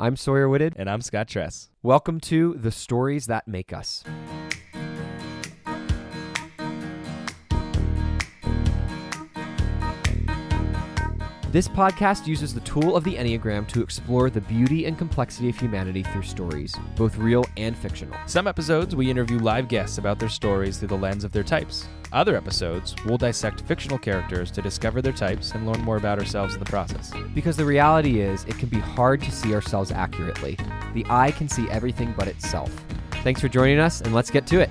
I'm Sawyer Whitted. And I'm Scott Tress. Welcome to The Stories That Make Us. This podcast uses the tool of the Enneagram to explore the beauty and complexity of humanity through stories, both real and fictional. Some episodes, we interview live guests about their stories through the lens of their types. Other episodes, we'll dissect fictional characters to discover their types and learn more about ourselves in the process. Because the reality is, it can be hard to see ourselves accurately. The eye can see everything but itself. Thanks for joining us, and let's get to it.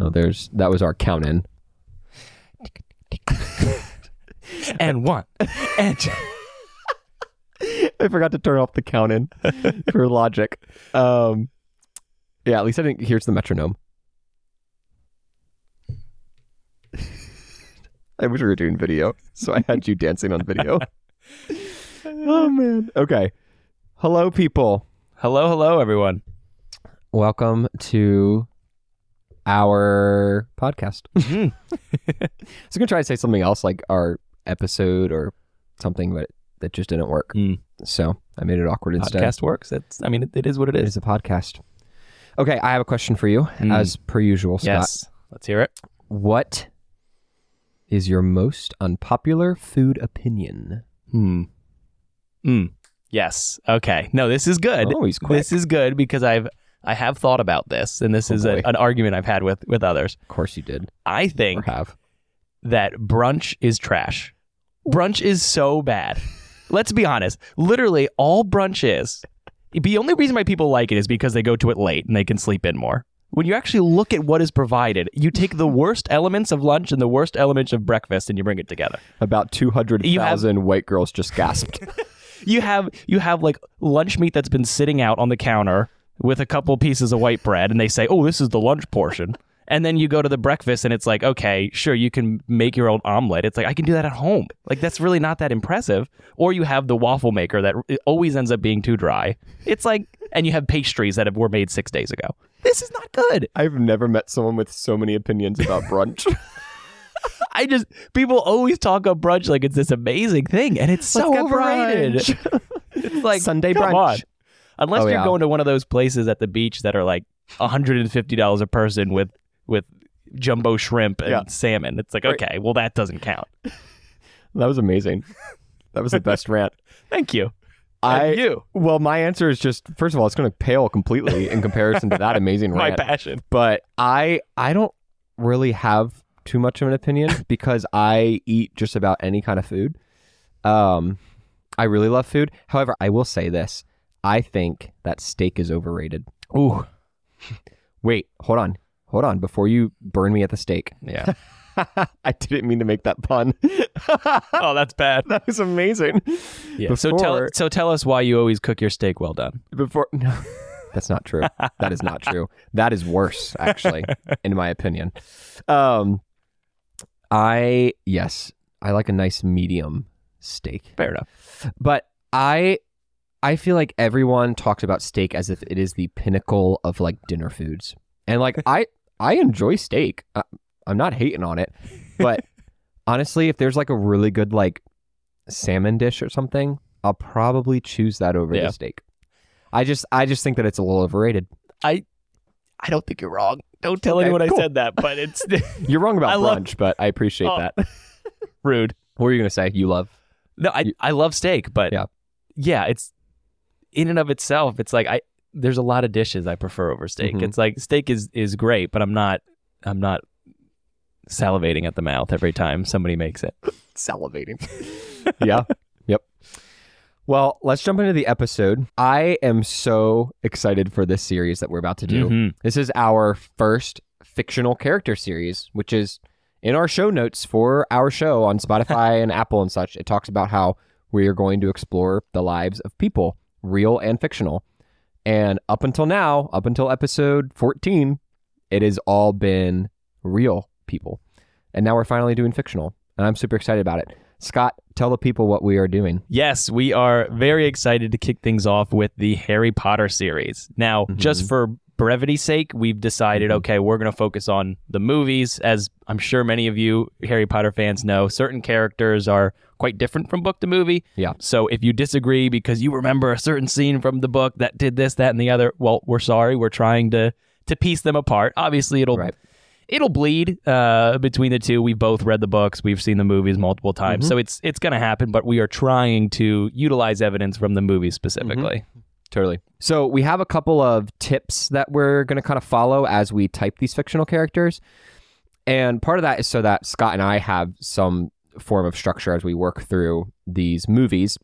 Oh, there's that was our count in. And one. and I forgot to turn off the count in for logic. Um, yeah, at least I didn't. Here's the metronome. I wish we were doing video, so I had you dancing on video. oh man. Okay. Hello, people. hello, hello, everyone. Welcome to our podcast. Mhm. I was gonna try to say something else, like our episode or something, but that just didn't work. Mm. So I made it awkward instead. Podcast works. It's, I mean, it, it is what it It is. is a podcast. Okay, I have a question for you, Mm. as per usual, Scott. Yes. Let's hear it. What is your most unpopular food opinion? Hmm. Hmm. Yes. Okay. No, this is good. Oh, he's quick. This is good because I've I have thought about this, and this Oh, is a, an argument I've had with with others. Of course you did, I or think have. that brunch is trash. Brunch is so bad. Let's be honest. Literally, all brunch is. The only reason why people like it is because they go to it late and they can sleep in more. When you actually look at what is provided, you take the worst elements of lunch and the worst elements of breakfast and you bring it together. About two hundred thousand white girls just gasped. You have you have like lunch meat that's been sitting out on the counter with a couple pieces of white bread and they say, "Oh, this is the lunch portion." And then you go to the breakfast and it's like, "Okay, sure, you can make your own omelet." It's like, "I can do that at home." Like that's really not that impressive. Or you have the waffle maker that always ends up being too dry. It's like and you have pastries that have, were made 6 days ago. This is not good. I've never met someone with so many opinions about brunch. I just people always talk about brunch like it's this amazing thing and it's so overrated. It's like Sunday brunch. on. Unless Oh, you're yeah. going to one of those places at the beach that are like $150 a person with with jumbo shrimp and Yeah. salmon. It's like, okay, well that doesn't count. that was amazing. That was the best rant. Thank you. I And you, well, my answer is just first of all, it's going to pale completely in comparison to that amazing rant. my passion. but I I don't really have too much of an opinion because I eat just about any kind of food. Um, I really love food. However, I will say this: I think that steak is overrated. Ooh. Wait, hold on, hold on. Before you burn me at the stake, Yeah. I didn't mean to make that pun. oh, that's bad. that was amazing. Yeah. So tell so tell us why you always cook your steak well done. Before no, that's not true. That is not true. That is worse, actually, in my opinion. Um, I yes, I like a nice medium steak, Fair enough. but I I feel like everyone talks about steak as if it is the pinnacle of like dinner foods, and like I I enjoy steak. I, I'm not hating on it, but honestly, if there's like a really good like salmon dish or something, I'll probably choose that over Yeah. the steak. I just I just think that it's a little overrated. I I don't think you're wrong. Don't tell Okay, anyone cool. I said that, but it's You're wrong about I love- brunch, but I appreciate Oh. that. rude. what were you gonna say? You love? No, I You- I love steak, but Yeah. yeah, it's in and of itself. It's like I there's a lot of dishes I prefer over steak. Mhm. It's like steak is is great, but I'm not I'm not salivating at the mouth every time somebody makes it. Salivating. yeah. Yep. Well, let's jump into the episode. I am so excited for this series that we're about to do. Mhm. This is our first fictional character series, which is in our show notes for our show on Spotify and Apple and such. It talks about how we are going to explore the lives of people, real and fictional. And up until now, up until episode 14, it has all been real people. And now we're finally doing fictional. And I'm super excited about it. Scott, tell the people what we are doing. Yes, we are very excited to kick things off with the Harry Potter series. Now, Mhm. just for brevity's sake, we've decided, Mhm. okay, we're going to focus on the movies. As I'm sure many of you Harry Potter fans know, certain characters are quite different from book to movie. Yeah. So if you disagree because you remember a certain scene from the book that did this, that, and the other, well, we're sorry. We're trying to to piece them apart. Obviously, it'll Right. it'll bleed uh, between the two. We've both read the books. We've seen the movies multiple times, Mhm. so it's it's going to happen. But we are trying to utilize evidence from the movies specifically. Totally. So we have a couple of tips that we're going to kind of follow as we type these fictional characters. And part of that is so that Scott and I have some form of structure as we work through these movies.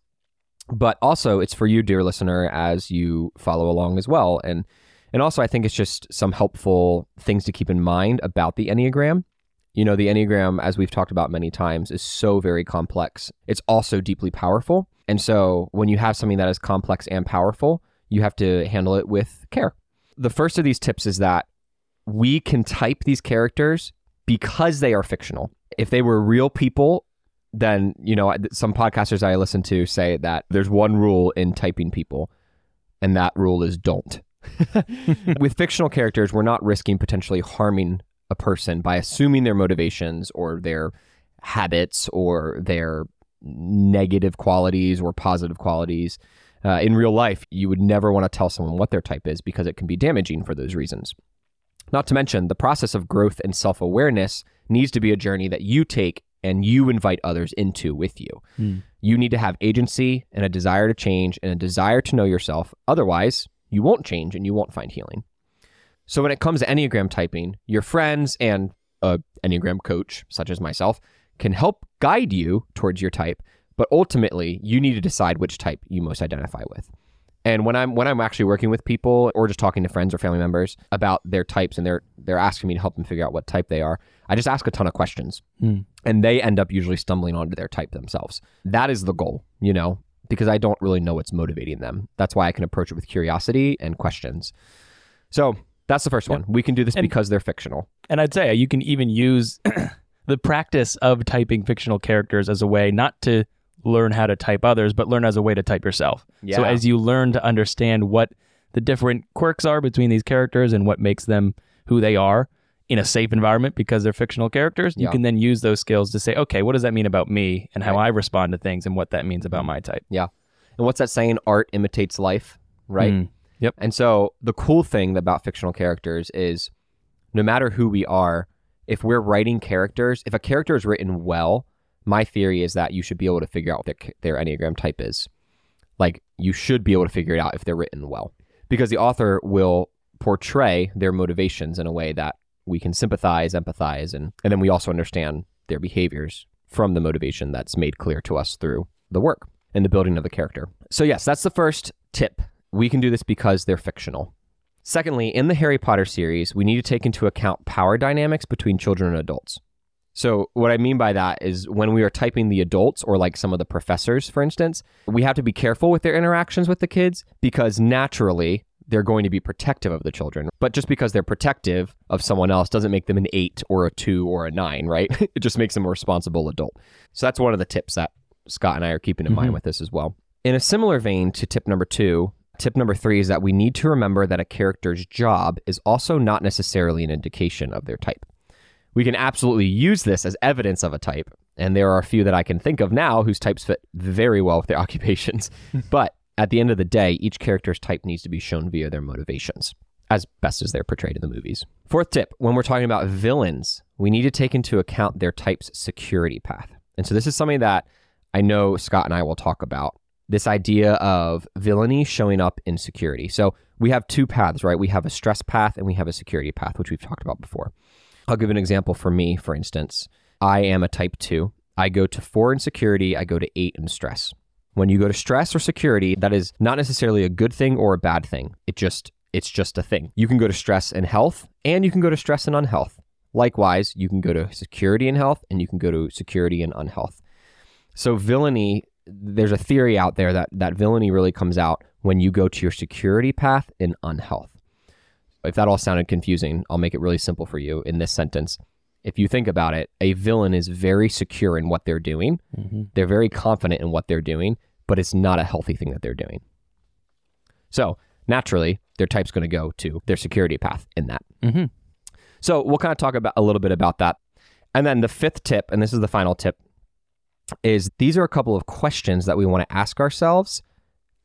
But also it's for you, dear listener, as you follow along as well. And and also I think it's just some helpful things to keep in mind about the Enneagram. You know, the Enneagram, as we've talked about many times, is so very complex. It's also deeply powerful. And so when you have something that is complex and powerful, you have to handle it with care. The first of these tips is that we can type these characters because they are fictional. If they were real people, then, you know, some podcasters I listen to say that there's one rule in typing people, and that rule is don't. with fictional characters, we're not risking potentially harming a person by assuming their motivations or their habits or their negative qualities or positive qualities. Uh, in real life, you would never want to tell someone what their type is because it can be damaging for those reasons. Not to mention, the process of growth and self awareness needs to be a journey that you take and you invite others into with you. Hmm. You need to have agency and a desire to change and a desire to know yourself. Otherwise, you won't change and you won't find healing. So, when it comes to Enneagram typing, your friends and a Enneagram coach, such as myself, can help guide you towards your type, but ultimately, you need to decide which type you most identify with. And when I'm when I'm actually working with people or just talking to friends or family members about their types and they're they're asking me to help them figure out what type they are, I just ask a ton of questions. Hmm. And they end up usually stumbling onto their type themselves. That is the goal, you know, because I don't really know what's motivating them. That's why I can approach it with curiosity and questions. So, that's the first one. We can do this And- because they're fictional. And I'd say you can even use the practice of typing fictional characters as a way not to learn how to type others, but learn as a way to type yourself. Yeah. So as you learn to understand what the different quirks are between these characters and what makes them who they are in a safe environment because they're fictional characters, you can then use those skills to say, okay, what does that mean about me and how Right. I respond to things and what that means about my type. Yeah. And what's that saying? Art imitates life, right? Mm. And so the cool thing about fictional characters is no matter who we are, if we're writing characters, if a character is written well, my theory is that you should be able to figure out what their, their Enneagram type is. Like, you should be able to figure it out if they're written well. Because the author will portray their motivations in a way that we can sympathize, empathize, and, and then we also understand their behaviors from the motivation that's made clear to us through the work and the building of the character. So, yes, that's the first tip. We can do this because they're fictional. Secondly, in the Harry Potter series, we need to take into account power dynamics between children and adults. So, what I mean by that is when we are typing the adults, or like some of the professors, for instance, we have to be careful with their interactions with the kids because naturally they're going to be protective of the children. But just because they're protective of someone else doesn't make them an eight or a two or a nine, right? it just makes them a responsible adult. So, that's one of the tips that Scott and I are keeping in mind Mhm. with this as well. In a similar vein to tip number two, tip number three is that we need to remember that a character's job is also not necessarily an indication of their type. We can absolutely use this as evidence of a type, and there are a few that I can think of now whose types fit very well with their occupations. but at the end of the day, each character's type needs to be shown via their motivations, as best as they're portrayed in the movies. Fourth tip when we're talking about villains, we need to take into account their type's security path. And so this is something that I know Scott and I will talk about this idea of villainy showing up in security. So we have two paths, right? We have a stress path and we have a security path, which we've talked about before. I'll give an example for me, for instance. I am a type two. I go to four in security, I go to eight in stress. When you go to stress or security, that is not necessarily a good thing or a bad thing. It just it's just a thing. You can go to stress and health, and you can go to stress and unhealth. Likewise, you can go to security and health, and you can go to security and unhealth. So villainy, there's a theory out there that that villainy really comes out when you go to your security path in unhealth. If that all sounded confusing, I'll make it really simple for you in this sentence. If you think about it, a villain is very secure in what they're doing. Mm-hmm. They're very confident in what they're doing, but it's not a healthy thing that they're doing. So, naturally, their type's going to go to their security path in that. Mm-hmm. So we'll kind of talk about a little bit about that. And then the fifth tip, and this is the final tip, is these are a couple of questions that we want to ask ourselves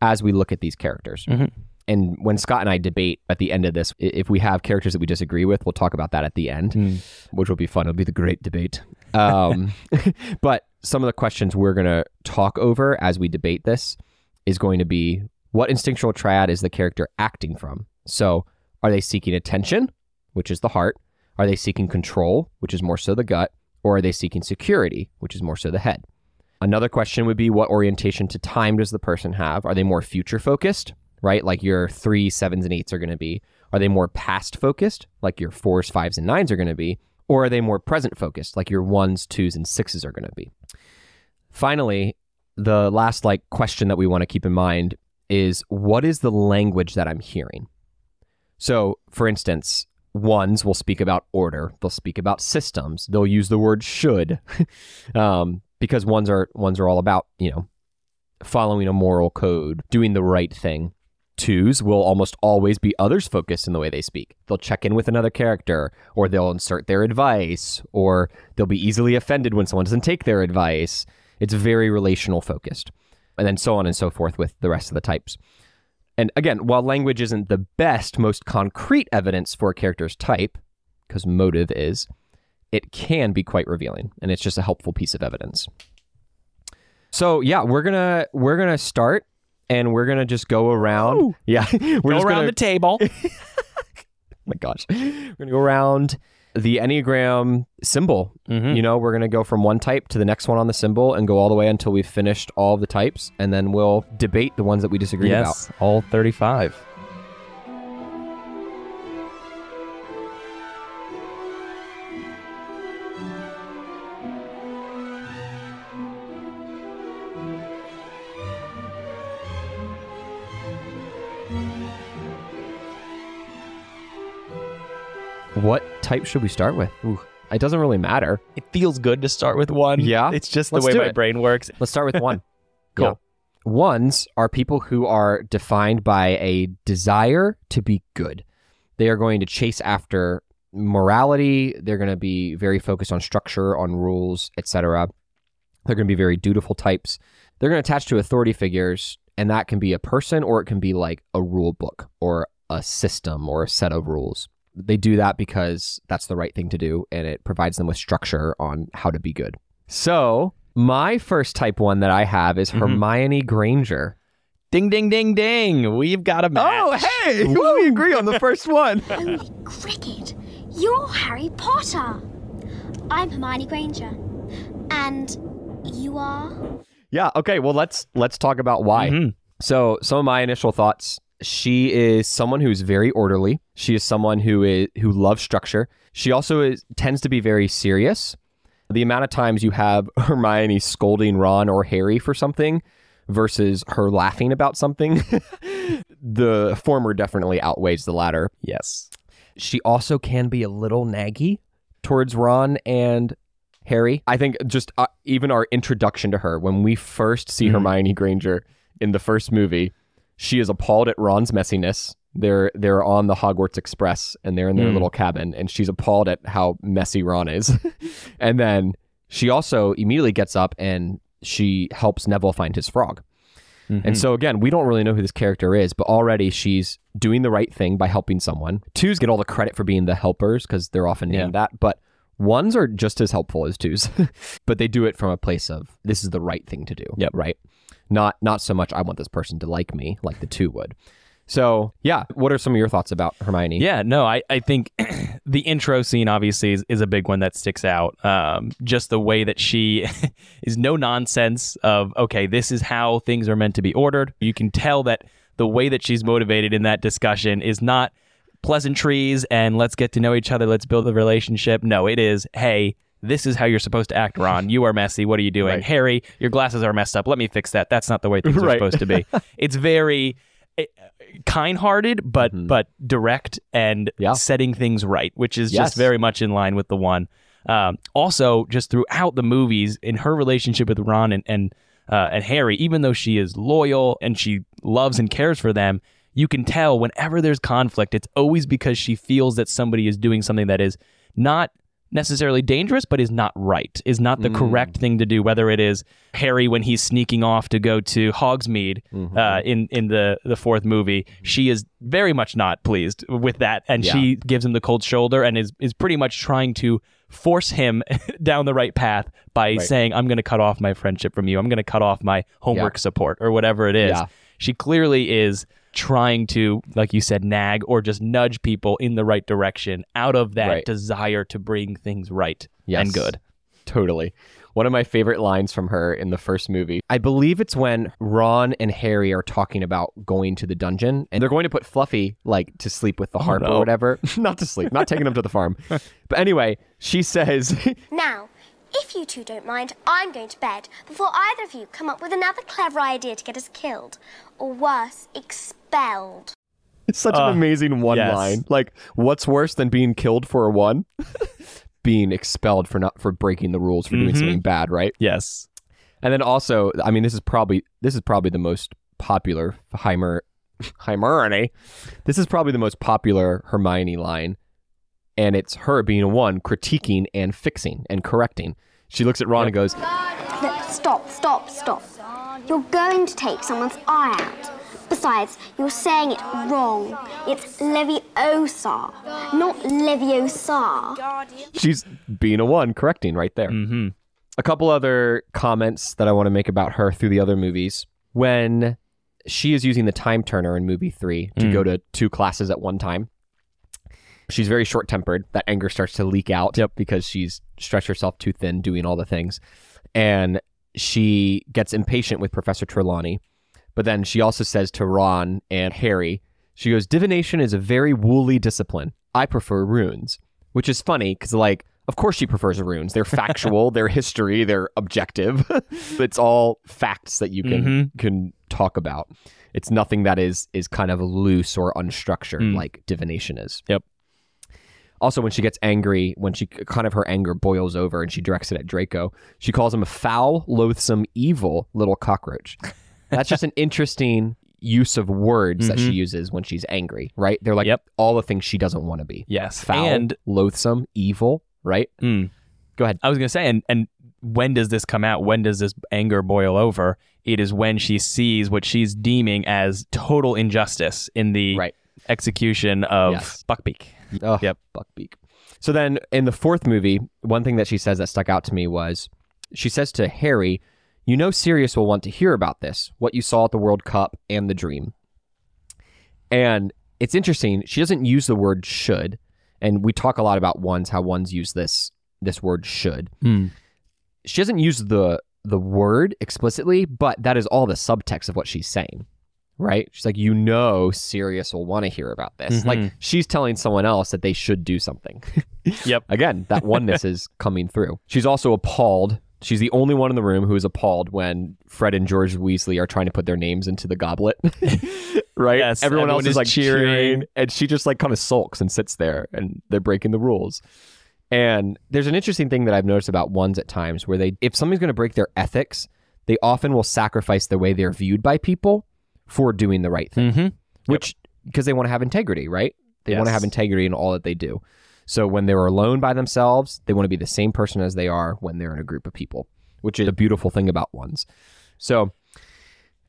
as we look at these characters. Mhm. And when Scott and I debate at the end of this, if we have characters that we disagree with, we'll talk about that at the end, which will be fun. It'll be the great debate. Um, but some of the questions we're going to talk over as we debate this is going to be what instinctual triad is the character acting from? So, are they seeking attention, which is the heart? Are they seeking control, which is more so the gut? Or are they seeking security, which is more so the head? Another question would be what orientation to time does the person have? Are they more future focused, right? Like your three, sevens, and eights are going to be? Are they more past focused, like your fours, fives, and nines are going to be? Or are they more present focused, like your ones, twos, and sixes are going to be? Finally, the last like question that we want to keep in mind is what is the language that I'm hearing? So, for instance, ones will speak about order, they'll speak about systems, they'll use the word should, um, because ones are ones are all about you know following a moral code, doing the right thing. Twos will almost always be others focused in the way they speak. They'll check in with another character, or they'll insert their advice, or they'll be easily offended when someone doesn't take their advice. It's very relational focused. And then so on and so forth with the rest of the types. And again, while language isn't the best, most concrete evidence for a character's type, because motive is, it can be quite revealing, and it's just a helpful piece of evidence. So yeah, we're gonna we're gonna start, and we're gonna just go around. Ooh. Yeah, we're Go around gonna, the table. oh my gosh, we're gonna go around the enneagram symbol. Mhm. You know, we're gonna go from one type to the next one on the symbol, and go all the way until we've finished all the types, and then we'll debate the ones that we disagree about. All 35. What type should we start with? Ooh, it doesn't really matter. It feels good to start with one. Yeah? It's just the Let's way do my it. brain works. Let's start with one. Cool. Yeah. Ones are people who are defined by a desire to be good. They are going to chase after morality. They're going to be very focused on structure, on rules, etc. They're going to be very dutiful types. They're going to attach to authority figures, and that can be a person or it can be like a rule book or a system or a set of rules. They do that because that's the right thing to do, and it provides them with structure on how to be good. So, my first type one that I have is Mhm. Hermione Granger. Ding, ding, ding, ding. We've got a match. Oh, hey, we agree on the first one. Holy cricket! You're Harry Potter! I'm Hermione Granger. And you are? yeah. Okay. Well, let's let's talk about why. Mhm. So, some of my initial thoughts. She is someone who's very orderly. She is someone who is who loves structure. She also is tends to be very serious. The amount of times you have Hermione scolding Ron or Harry for something versus her laughing about something, the former definitely outweighs the latter. Yes. She also can be a little naggy towards Ron and Harry. I think just uh, even our introduction to her when we first see Mhm. Hermione Granger in the first movie, she is appalled at Ron's messiness. They're they're on the Hogwarts Express and they're in their Mm. little cabin and she's appalled at how messy Ron is. and then she also immediately gets up and she helps Neville find his frog. And Mhm. so again, we don't really know who this character is, but already she's doing the right thing by helping someone. Twos get all the credit for being the helpers because they're often named that, but ones are just as helpful as twos. but they do it from a place of this is the right thing to do. Yep. Right. Not not so much I want this person to like me like the two would. So yeah, what are some of your thoughts about Hermione? Yeah, no, I, I think the intro scene obviously is, is a big one that sticks out. Um, just the way that she is no nonsense of, okay, this is how things are meant to be ordered. You can tell that the way that she's motivated in that discussion is not pleasantries and let's get to know each other, let's build a relationship. No, it is, hey, this is how you're supposed to act, Ron. You are messy. What are you doing? Right. Harry, your glasses are messed up. Let me fix that. That's not the way things are supposed to be. It's very eh, kind-hearted but Mhm. but direct and Yeah. setting things right which is Yes. just very much in line with the one um, also just throughout the movies in her relationship with ron and and, uh, and harry even though she is loyal and she loves and cares for them you can tell whenever there's conflict, it's always because she feels that somebody is doing something that is not necessarily dangerous, but is not right, is not the correct mm. thing to do. Whether it is Harry when he's sneaking off to go to Hogsmeade mm-hmm. uh, in in the the fourth movie, mm-hmm. she is very much not pleased with that, and she gives him the cold shoulder and is is pretty much trying to force him down the right path by saying, "I'm going to cut off my friendship from you. I'm going to cut off my homework support or whatever it is." Yeah. She clearly is trying to, like you said, nag or just nudge people in the right direction out of that Right. desire to bring things right Yes. and good. Totally. One of my favorite lines from her in the first movie. I believe it's when Ron and Harry are talking about going to the dungeon and they're going to put Fluffy like to sleep with the oh, harp no. or whatever. not to sleep, not taking him to the farm. But anyway, she says, Now, if you two don't mind, I'm going to bed before either of you come up with another clever idea to get us killed. Or worse, expelled. it's such Uh, an amazing one yes. line. Like, what's worse than being killed for a one? being expelled for not for breaking the rules for doing Mhm. something bad, right? Yes. And then also, I mean, this is probably this is probably the most popular Heimer Hermione. This is probably the most popular Hermione line, and it's her being a one critiquing and fixing and correcting. She looks at Ron and goes, Look, stop, stop, stop. You're going to take someone's eye out. Besides, you're saying it wrong. It's Leviosa, not Leviosa. she's being a one correcting right there. Mm-hmm. A couple other comments that I want to make about her through the other movies. When she is using the time turner in movie three to Mm. go to two classes at one time, she's very short tempered. That anger starts to leak out Yep. because she's stretched herself too thin doing all the things. And she gets impatient with Professor Trelawney. But then she also says to Ron and Harry, she goes, Divination is a very woolly discipline. I prefer runes, which is funny because, like, of course she prefers runes. They're factual, they're history, they're objective. it's all facts that you can Mhm. can talk about. It's nothing that is is kind of loose or unstructured Mm. like divination is. Yep. Also, when she gets angry, when she kind of her anger boils over and she directs it at Draco, she calls him a foul, loathsome, evil little cockroach. That's just an interesting use of words that she uses when she's angry, right? They're like Mm-hmm. Yep. all the things she doesn't want to be. Yes. Foul, And loathsome, evil, right? mm, Go ahead. I was gonna say, and and when does this come out? When does this anger boil over? It is when she sees what she's deeming as total injustice in the Right. Execution of Yes. Buckbeak. Oh, Yep. Buckbeak. So then in the fourth movie, one thing that she says that stuck out to me was she says to Harry, You know, Sirius will want to hear about this, what you saw at the World Cup and the dream. And it's interesting. She doesn't use the word should. And we talk a lot about ones, how ones use this this word should. Hmm. She doesn't use the the word explicitly, but that is all the subtext of what she's saying. Right? She's like, you know, Sirius will want to hear about this. Mhm. Like she's telling someone else that they should do something. Yep. Again, that oneness is coming through. She's also appalled. She's the only one in the room who is appalled when Fred and George Weasley are trying to put their names into the goblet. right? Yes, everyone, everyone else is is like cheering. cheering. and she just like kind of sulks and sits there and they're breaking the rules. And there's an interesting thing that I've noticed about ones at times where they if somebody's going to break their ethics, they often will sacrifice the way they're viewed by people for doing the right thing Mm-hmm. which because they want to have integrity, right? They want to have integrity in all that they do. So when they're alone by themselves, they want to be the same person as they are when they're in a group of people, which is a beautiful thing about ones. So,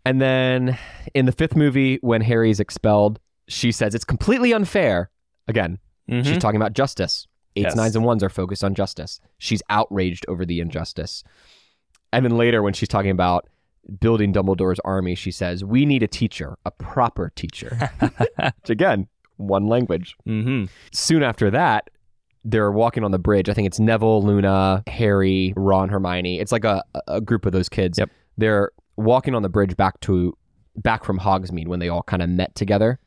and then in the fifth movie, when Harry's expelled, she says it's completely unfair. Again, Mm-hmm. she's talking about justice. Eights, Yes. nines, and ones are focused on justice. She's outraged over the injustice. And then later, when she's talking about building Dumbledore's army, she says, We need a teacher, a proper teacher. Which again, one language. mm-hmm. Soon after that, they're walking on the bridge. I think it's Neville, Luna, Harry, Ron, Hermione. It's like a, a group of those kids. Yep. They're walking on the bridge back to back from Hogsmeade when they all kind of met together.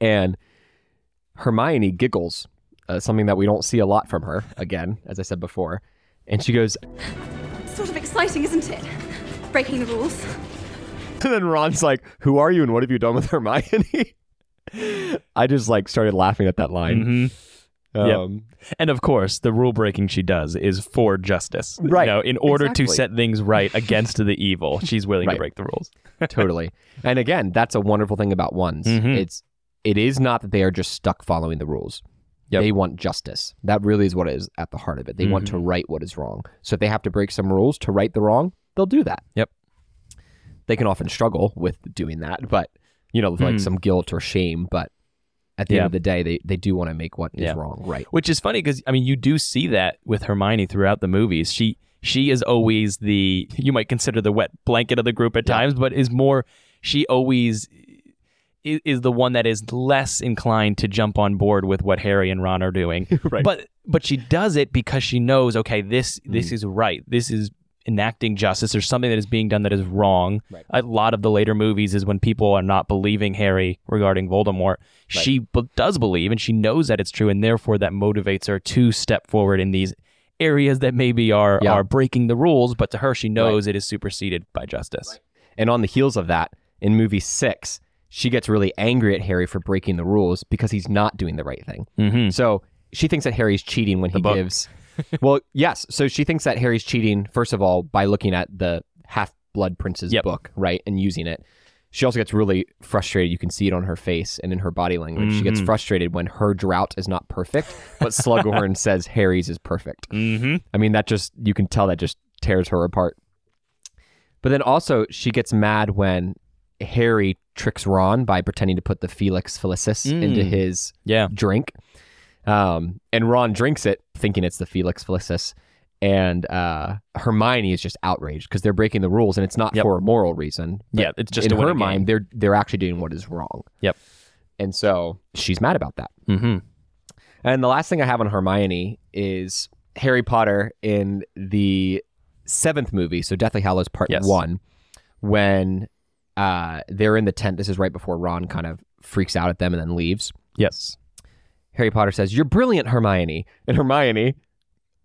And Hermione giggles, uh, something that we don't see a lot from her, again, as I said before. And she goes, Sort of exciting, isn't it? Breaking the rules. and then Ron's like, Who are you and what have you done with Hermione? I just like started laughing at that line. Mm-hmm. Yep. Um, And of course, the rule breaking she does is for justice. Right. You know, in order Exactly. to set things right against the evil, she's willing Right. to break the rules. totally. And again, that's a wonderful thing about ones. Mhm. It's it is not that they are just stuck following the rules. Yep. They want justice. That really is what is at the heart of it. They want to right what is wrong. So if they have to break some rules to right the wrong, they'll do that. Yep. They can often struggle with doing that, but you know, like Mm. some guilt or shame, but at the Yeah. end of the day, they, they do want to make what is Yeah. wrong right. Which is funny because I mean, you do see that with Hermione throughout the movies. She she is always the you might consider the wet blanket of the group at Yeah. times, but is more she always is, is the one that is less inclined to jump on board with what Harry and Ron are doing. Right. But but she does it because she knows, okay, this this is right. This is enacting justice. There's something that is being done that is wrong. Right. A lot of the later movies is when people are not believing Harry regarding Voldemort. She b- does believe, and she knows that it's true, and therefore that motivates her to step forward in these areas that maybe are Yeah. are breaking the rules. But to her, she knows it is superseded by justice. And on the heels of that, in movie six, she gets really angry at Harry for breaking the rules because he's not doing the right thing. Mm-hmm. So she thinks that Harry's cheating when he book. gives. Well, yes. So she thinks that Harry's cheating, first of all, by looking at the Half Blood Prince's Yep. book, right? And using it. She also gets really frustrated. You can see it on her face and in her body language. She Mm-hmm. gets frustrated when her drought is not perfect, but Slughorn says Harry's is perfect. Mm-hmm. I mean, that just, you can tell that just tears her apart. But then also, she gets mad when Harry tricks Ron by pretending to put the Felix Felicis into Mm. his Yeah. drink. Um, and Ron drinks it thinking it's the Felix Felicis. And uh, Hermione is just outraged because they're breaking the rules and it's not Yep. for a moral reason. Yeah, it's just in her mind, they're they're actually doing what is wrong. Yep. And so she's mad about that. Mm-hmm. And the last thing I have on Hermione is Harry Potter in the seventh movie, so Deathly Hallows Part Yes. One, when uh, they're in the tent. This is right before Ron kind of freaks out at them and then leaves. Yes. Harry Potter says, "You're brilliant, Hermione." And Hermione,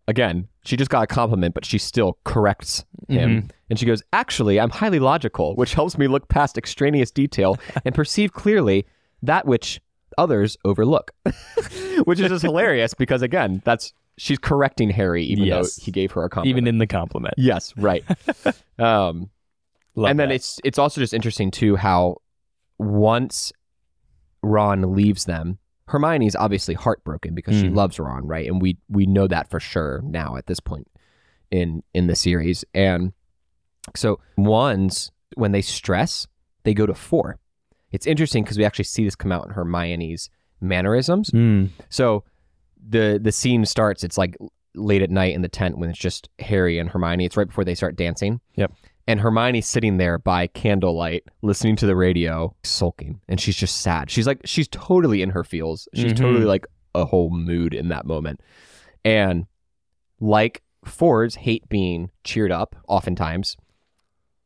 again, she just got a compliment, but she still corrects him. And she goes, "Actually, I'm highly logical, which helps me look past extraneous detail and perceive clearly that which others overlook." which is just hilarious because again, that's she's correcting Harry even Yes. though he gave her a compliment. Even in the compliment. yes, right. um, Love and then that. it's it's also just interesting too how once Ron leaves them, Hermione's obviously heartbroken because she Mm. loves Ron, right? And we we know that for sure now at this point in in the series. And so ones when they stress, they go to four. It's interesting because we actually see this come out in Hermione's mannerisms. Mm. So the the scene starts. It's like late at night in the tent when it's just Harry and Hermione. It's right before they start dancing. Yep. And Hermione's sitting there by candlelight, listening to the radio, sulking, and she's just sad. She's like, she's totally in her feels. She's Mhm. totally like a whole mood in that moment. And like fours hate being cheered up, oftentimes.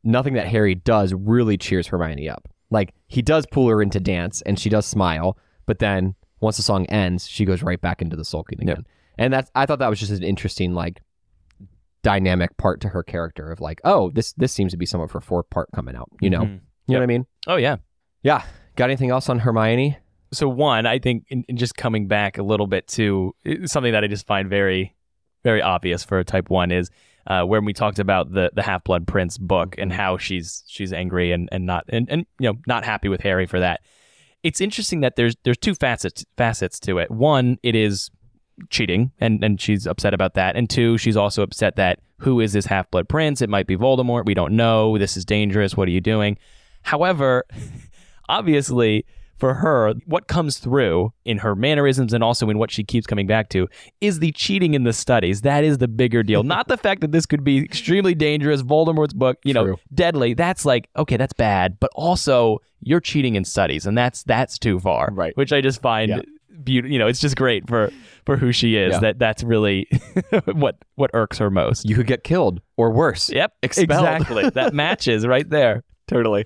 Nothing that Harry does really cheers Hermione up. Like he does pull her into dance, and she does smile, but then once the song ends, she goes right back into the sulking again. And that's I thought that was just an interesting like dynamic part to her character of like, oh, this this seems to be some of her four part coming out. You know, Mhm. you know what I mean? Oh yeah. Yeah. Got anything else on Hermione? So one, I think, in, in just coming back a little bit to something that I just find very, very obvious for a type one is uh, when we talked about the the Half Blood Prince book and how she's she's angry and and not and, and you know not happy with Harry for that. It's interesting that there's there's two facets facets to it. One, it is cheating and and she's upset about that. And two she's also upset that who is this half-blood prince? It might be voldemort. We don't know. This is dangerous. What are you doing? However obviously for her what comes through in her mannerisms and also in what she keeps coming back to is the cheating in the studies. That is the bigger deal. Not the fact that this could be extremely dangerous voldemort's book you know True. deadly. That's like okay that's bad. But also you're cheating in studies and that's that's too far Right. which i just find Yeah. Beautiful you know it's just great for for who she is Yeah. that that's really what what irks her most You could get killed or worse. yep Expelled. exactly that matches right there totally.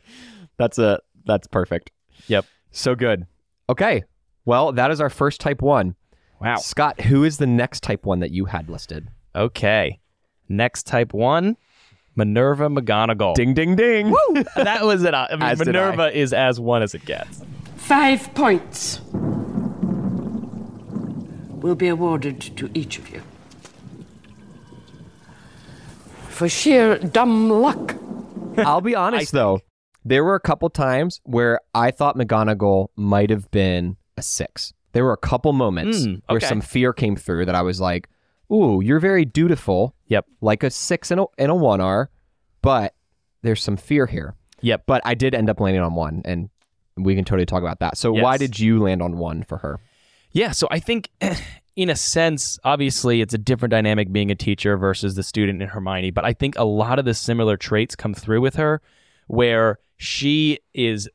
That's a that's perfect. Yep. So good. Okay. Well, that is our first type one. wow Scott, who is the next type one that you had listed? okay next type one minerva mcgonagall Ding ding ding. Woo! that was it i mean As did minerva is as one as it gets Five points. Will be awarded to each of you. For sheer dumb luck. I'll be honest though, there were a couple times where I thought McGonagall might have been a six. There were a couple moments Mm, where okay. some fear came through that I was like, "Ooh, you're very dutiful." Yep. like a six and a, and a one are, but there's some fear here. Yep. But I did end up landing on one, and we can totally talk about that. So why Yes. did you land on one for her? Yeah, so I think in a sense, obviously it's a different dynamic being a teacher versus the student in Hermione, but I think a lot of the similar traits come through with her where she is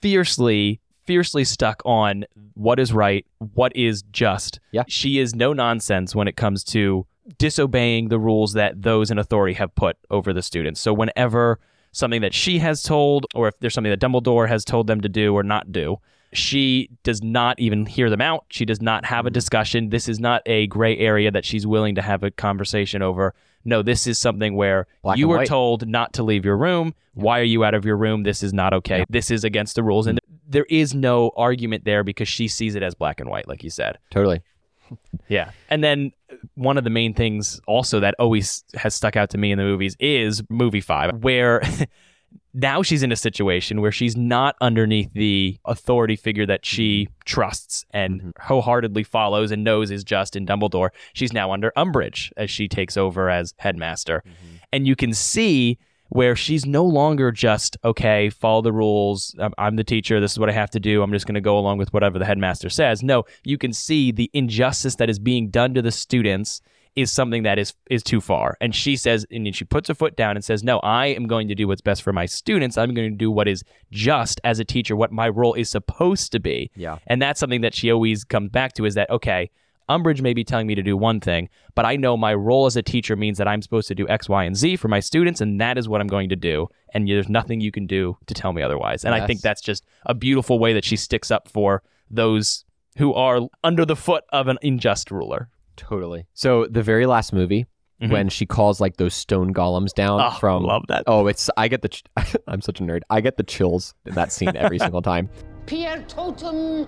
fiercely fiercely stuck on what is right, what is just. Yeah. She is no nonsense when it comes to disobeying the rules that those in authority have put over the students. So whenever something that she has told or if there's something that Dumbledore has told them to do or not do, she does not even hear them out. She does not have a mm. discussion. This is not a gray area that she's willing to have a conversation over. No, this is something where Black you were white. told not to leave your room. Why are you out of your room? This is not okay. This is against the rules. And there is no argument there because she sees it as black and white, like you said. Totally. Yeah. And then one of the main things also that always has stuck out to me in the movies is movie five, where now she's in a situation where she's not underneath the authority figure that she mm-hmm. trusts and mm-hmm. wholeheartedly follows and knows is just in Dumbledore. She's now under Umbridge as she takes over as headmaster. Mm-hmm. And you can see where she's no longer just okay follow the rules. I'm, I'm the teacher. This is what i have to do. I'm just going to go along with whatever the headmaster says. No you can see the injustice that is being done to the students is something that is is too far and she says and she puts her foot down and says no i am going to do what's best for my students i'm going to do what is just as a teacher what my role is supposed to be Yeah. and that's something that she always comes back to is that okay Umbridge may be telling me to do one thing, but I know my role as a teacher means that I'm supposed to do X, Y, and Z for my students, and that is what I'm going to do. And there's nothing you can do to tell me otherwise. And I think that's just a beautiful way that she sticks up for those who are under the foot of an unjust ruler. Totally. So the very last movie, when she calls like those stone golems down Mm-hmm. Oh, from love that. Oh, it's I get the ch- I'm such a nerd. I get the chills in that scene every single time. piertotum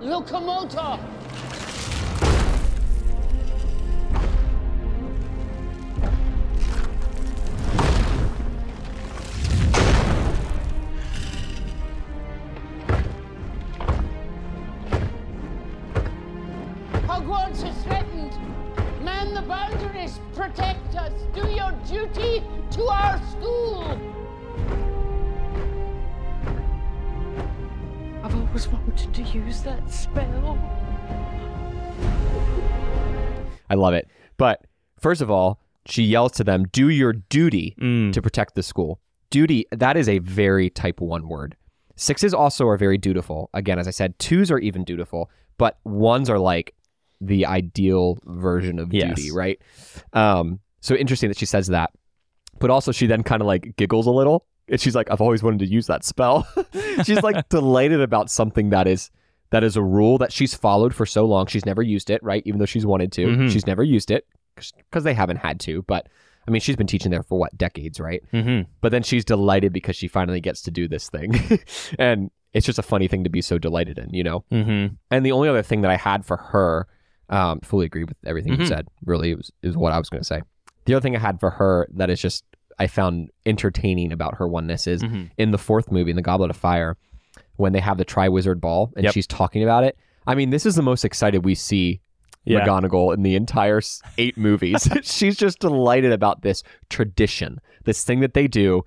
locomotor. Hogwarts is threatened. Man the boundaries. Protect us. Do your duty to our school. I've always wanted to use that spell. I love it. But first of all, she yells to them, "Do your duty Mm. to protect the school." Duty, that is a very type 1 word. Sixes also are very dutiful. Again, as I said, twos are even dutiful, but ones are like the ideal version of Yes. duty, right? Um, so interesting that she says that. But also she then kind of like giggles a little. And she's like, I've always wanted to use that spell. she's like delighted about something that is that is a rule that she's followed for so long. She's never used it, right? Even though she's wanted to. Mhm. She's never used it because they haven't had to. But I mean, she's been teaching there for what, decades, right? Mm-hmm. But then she's delighted because she finally gets to do this thing. and it's just a funny thing to be so delighted in, you know? Mm-hmm. And the only other thing that I had for her, um, fully agree with everything you Mhm. said. Really, it was, is what I was going to say. The other thing I had for her that is just I found entertaining about her oneness is Mhm. in the fourth movie, in the Goblet of Fire, when they have the Triwizard Ball and Yep. she's talking about it. I mean, this is the most excited we see Yeah. McGonagall in the entire eight movies. she's just delighted about this tradition, this thing that they do.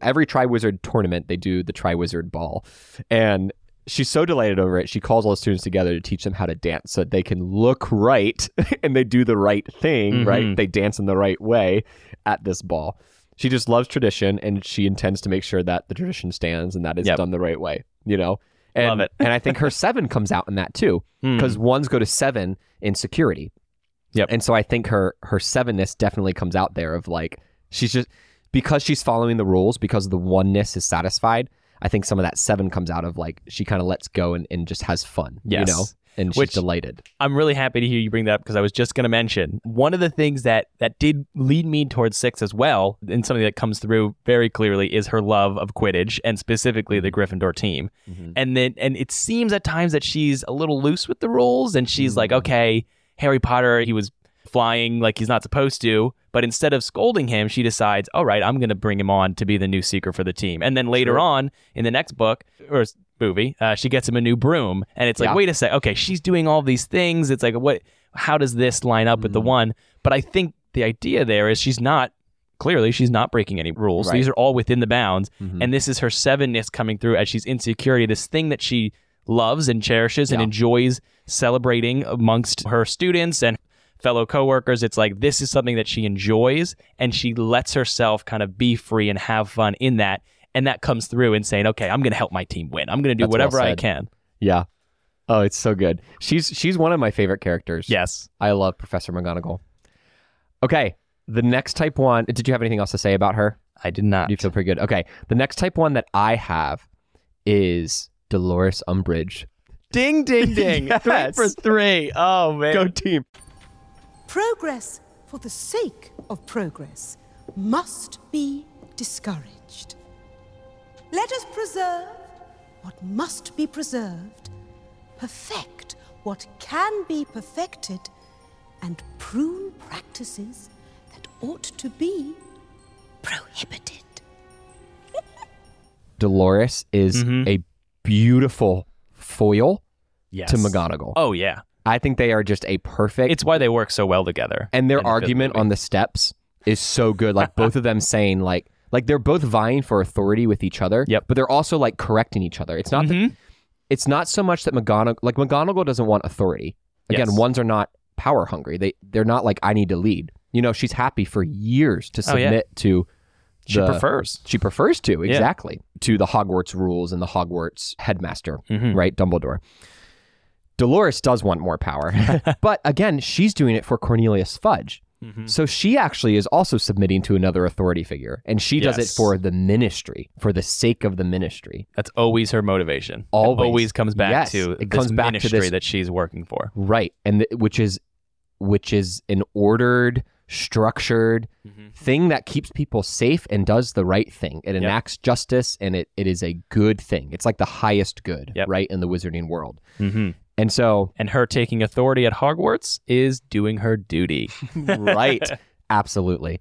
Every Triwizard tournament, they do the Triwizard Ball, and she's so delighted over it. She calls all the students together to teach them how to dance so that they can look right and they do the right thing, right? Mhm. They dance in the right way at this ball. She just loves tradition and she intends to make sure that the tradition stands and that is Yep. done the right way, you know? And, Love it. and I think her seven comes out in that too, Mm. because ones go to seven in security. Yep. And so I think her her sevenness definitely comes out there of like she's just because she's following the rules because the oneness is satisfied. I think some of that seven comes out of like she kind of lets go and, and just has fun, Yes. you know, and she's Which- delighted. I'm really happy to hear you bring that up because I was just going to mention one of the things that that did lead me towards six as well, and something that comes through very clearly is her love of Quidditch and specifically the mm-hmm. Gryffindor team. Mm-hmm. And then and it seems at times that she's a little loose with the rules, and she's mm-hmm. like, okay, Harry Potter, he was flying like he's not supposed to. But instead of scolding him, she decides, all right, I'm going to bring him on to be the new seeker for the team. And then later on in the next book or movie, uh, she gets him a new broom. And it's like, Yeah. wait a sec. Okay, she's doing all these things. It's like, what? How does this line up with Mm. the one? But I think the idea there is she's not. Clearly, she's not breaking any rules. Right. Mm-hmm. These are all within the bounds. And this is her sevenness coming through as she's insecurity, this thing that she loves and cherishes and enjoys celebrating amongst her students and fellow coworkers. It's like this is something that she enjoys and she lets herself kind of be free and have fun in that. And that comes through in saying, okay, I'm going to help my team win. I'm going to do That's well whatever I can. Yeah. Oh, it's so good. She's she's one of my favorite characters. Yes. I love Professor McGonagall. Okay, the next type one. Did you have anything else to say about her? I did not. You feel pretty good? Okay, the next type one that I have is Dolores Umbridge. ding, ding, ding. Three for three. Oh, man. Go team. Progress for the sake of progress must be discouraged. Let us preserve what must be preserved, perfect what can be perfected, and prune practices that ought to be prohibited. Dolores is mm-hmm. a beautiful foil Yes. to McGonagall. Oh, yeah. I think they are just a perfect. It's why they work so well together. and their the argument on the steps is so good. Like both of them saying like like they're both vying for authority with each other. Yep. But they're also like correcting each other. It's not that, it's not so much that McGonagall like McGonagall doesn't want authority. Again, Yes. ones are not power hungry. They they're not like I need to lead. You know, she's happy for years to Oh, yeah. submit to She prefers. She prefers to, exactly. To the Hogwarts rules and the Hogwarts headmaster, Mm-hmm. right? Dumbledore. Dolores does want more power. but again, she's doing it for Cornelius Fudge. Mm-hmm. So she actually is also submitting to another authority figure. And she does it for the ministry, for the sake of the ministry. That's always her motivation. It Always. always comes back Yes, to it this comes back to ministry this- that she's working for. Right. And th- which is which is an ordered, structured Mm-hmm. thing that keeps people safe and does the right thing. It enacts justice and it, it is a good thing. It's like the highest good, Yep. right, in the wizarding world. Mm-hmm. And so, And her taking authority at Hogwarts is doing her duty. right, absolutely.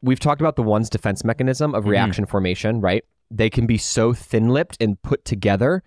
We've talked about the one's defense mechanism of mm-hmm. reaction formation, right? They can be so thin lipped and put together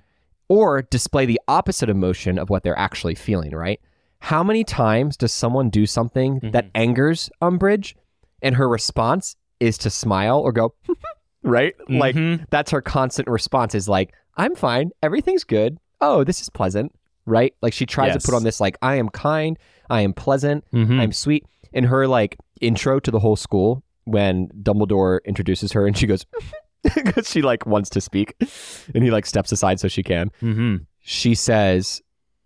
or display the opposite emotion of what they're actually feeling, right? How many times does someone do something mm-hmm. that angers Umbridge and her response is to smile or go, right? Like mm-hmm. that's her constant response is like, I'm fine. Everything's good. Oh, this is pleasant, right? Like she tries Yes. to put on this, like, I am kind. I am pleasant. Mhm. I'm sweet. In her like intro to the whole school, when Dumbledore introduces her and she goes, because she like wants to speak and he like steps aside so she can. Mm-hmm. She says,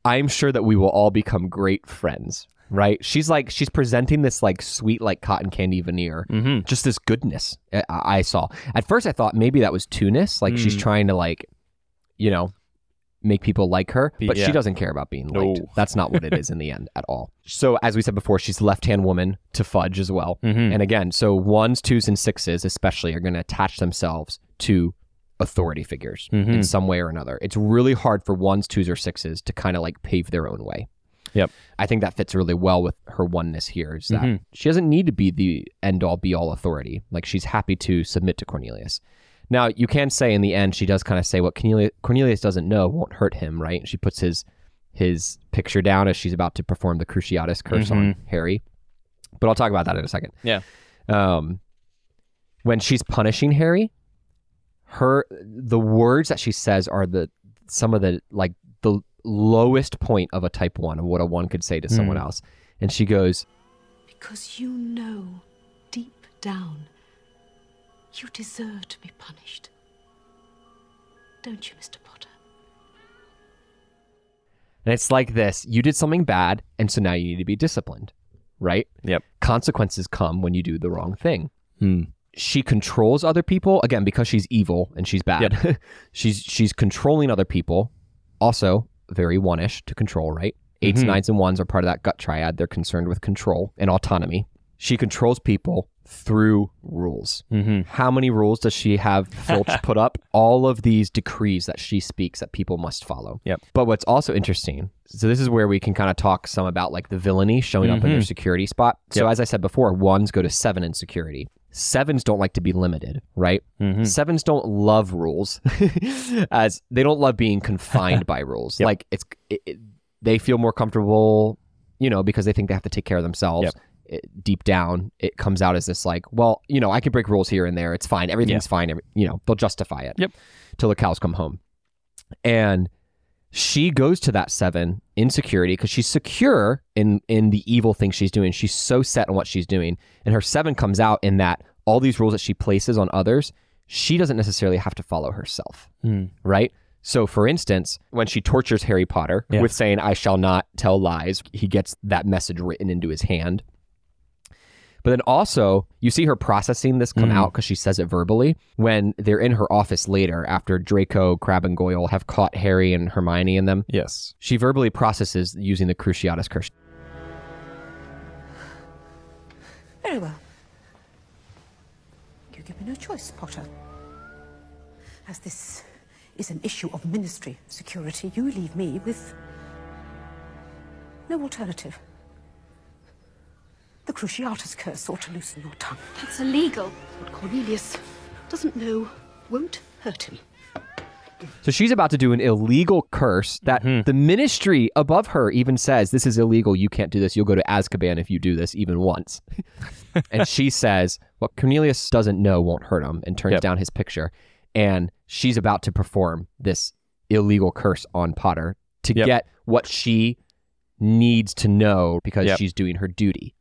I'm sure that we will all become great friends. Right? She's like, she's presenting this like sweet, like cotton candy veneer, Mm-hmm. just this goodness I, I saw. At first, I thought maybe that was two-ness, like she's Mm. trying to like, you know, make people like her, but yeah. she doesn't care about being liked. No. That's not what it is in the end at all. So, as we said before, she's left hand woman to Fudge as well. Mhm. And again, so ones, twos, and sixes especially are going to attach themselves to authority figures in Mhm. some way or another. It's really hard for ones, twos, or sixes to kind of like pave their own way. Yep. I think that fits really well with her oneness here is that Mhm. she doesn't need to be the end all be all authority. Like she's happy to submit to Cornelius. Now, you can say in the end, she does kind of say what Cornelius, Cornelius doesn't know won't hurt him, right? She puts his his picture down as she's about to perform the Cruciatus curse on Harry. But I'll talk about that in a second. Yeah. Um, when she's punishing Harry, her the words that she says are the some of the like the lowest point of a type one of what a one could say to someone else. And she goes, Because you know deep down you deserve to be punished. Don't you, Mr. Potter? and it's like this: you did something bad, and so now you need to be disciplined, right? Yep. Consequences come when you do the wrong thing. Hmm. She controls other people again because she's evil and she's bad. she's she's controlling other people. Also, very one-ish to control, right? 8s Mhm. nines, and ones are part of that gut triad. They're concerned with control and autonomy. She controls people through rules. Mm-hmm. How many rules does she have Filch put up? All of these decrees that she speaks that people must follow. Yep. But what's also interesting, so this is where we can kind of talk some about like the villainy showing up in their security spot. So Yep. as I said before, ones go to seven in security. Sevens don't like to be limited, right? Mm-hmm. Sevens don't love rules, as they don't love being confined by rules. Yep. Like it's, it, it- they feel more comfortable, you know, because they think they have to take care of themselves. Yep. It, deep down, it comes out as this like, well, you know, I can break rules here and there. It's fine. Everything's fine. Every, you know, they'll justify it. Yep. Till the cows come home, and she goes to that seven in security because she's secure in in the evil thing she's doing. She's so set on what she's doing, and her seven comes out in that all these rules that she places on others, she doesn't necessarily have to follow herself, Mm. right? So, for instance, when she tortures Harry Potter Yeah. with saying, "I shall not tell lies," he gets that message written into his hand. But then also, you see her processing this come Mm. out because she says it verbally when they're in her office later after Draco, Crabbe, and Goyle have caught Harry and Hermione in them. Yes. She verbally processes using the Cruciatus curse. Very well. You give me no choice, Potter. As this is an issue of ministry security, you leave me with no alternative. The Cruciatus curse ought to loosen your tongue. That's illegal. What Cornelius doesn't know won't hurt him. So she's about to do an illegal curse that mm-hmm. the ministry above her even says, This is illegal. You can't do this. You'll go to Azkaban if you do this even once. and she says, What Cornelius doesn't know won't hurt him, and turns Yep. down his picture. And she's about to perform this illegal curse on Potter to Yep. get what she needs to know because Yep. she's doing her duty.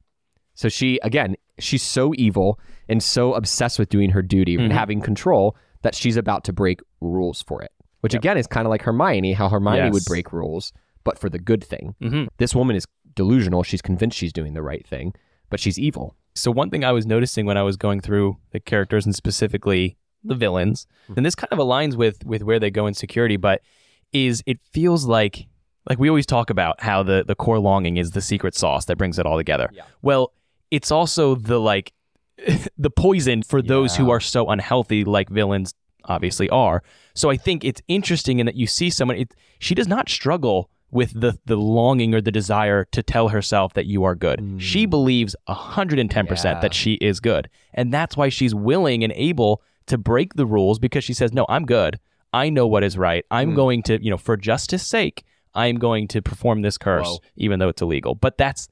So she, again, she's so evil and so obsessed with doing her duty and Mhm. having control that she's about to break rules for it. Which Yep. again is kind of like Hermione, how Hermione would break rules, but for the good thing. Mm-hmm. This woman is delusional. She's convinced she's doing the right thing, but she's evil. So one thing I was noticing when I was going through the characters and specifically the villains, and this kind of aligns with with where they go in security, but is it feels like like we always talk about how the the core longing is the secret sauce that brings it all together. Yeah. Well, it's also the like the poison for those who are so unhealthy, like villains obviously are. So I think it's interesting in that you see someone. It, she does not struggle with the the longing or the desire to tell herself that you are good. She mm. believes hundred and ten Yeah. percent that she is good, and that's why she's willing and able to break the rules because she says, "No, I'm good. I know what is right. I'm mm. going to, you know, for justice' sake, I'm going to perform this curse, Whoa. even though it's illegal." But that's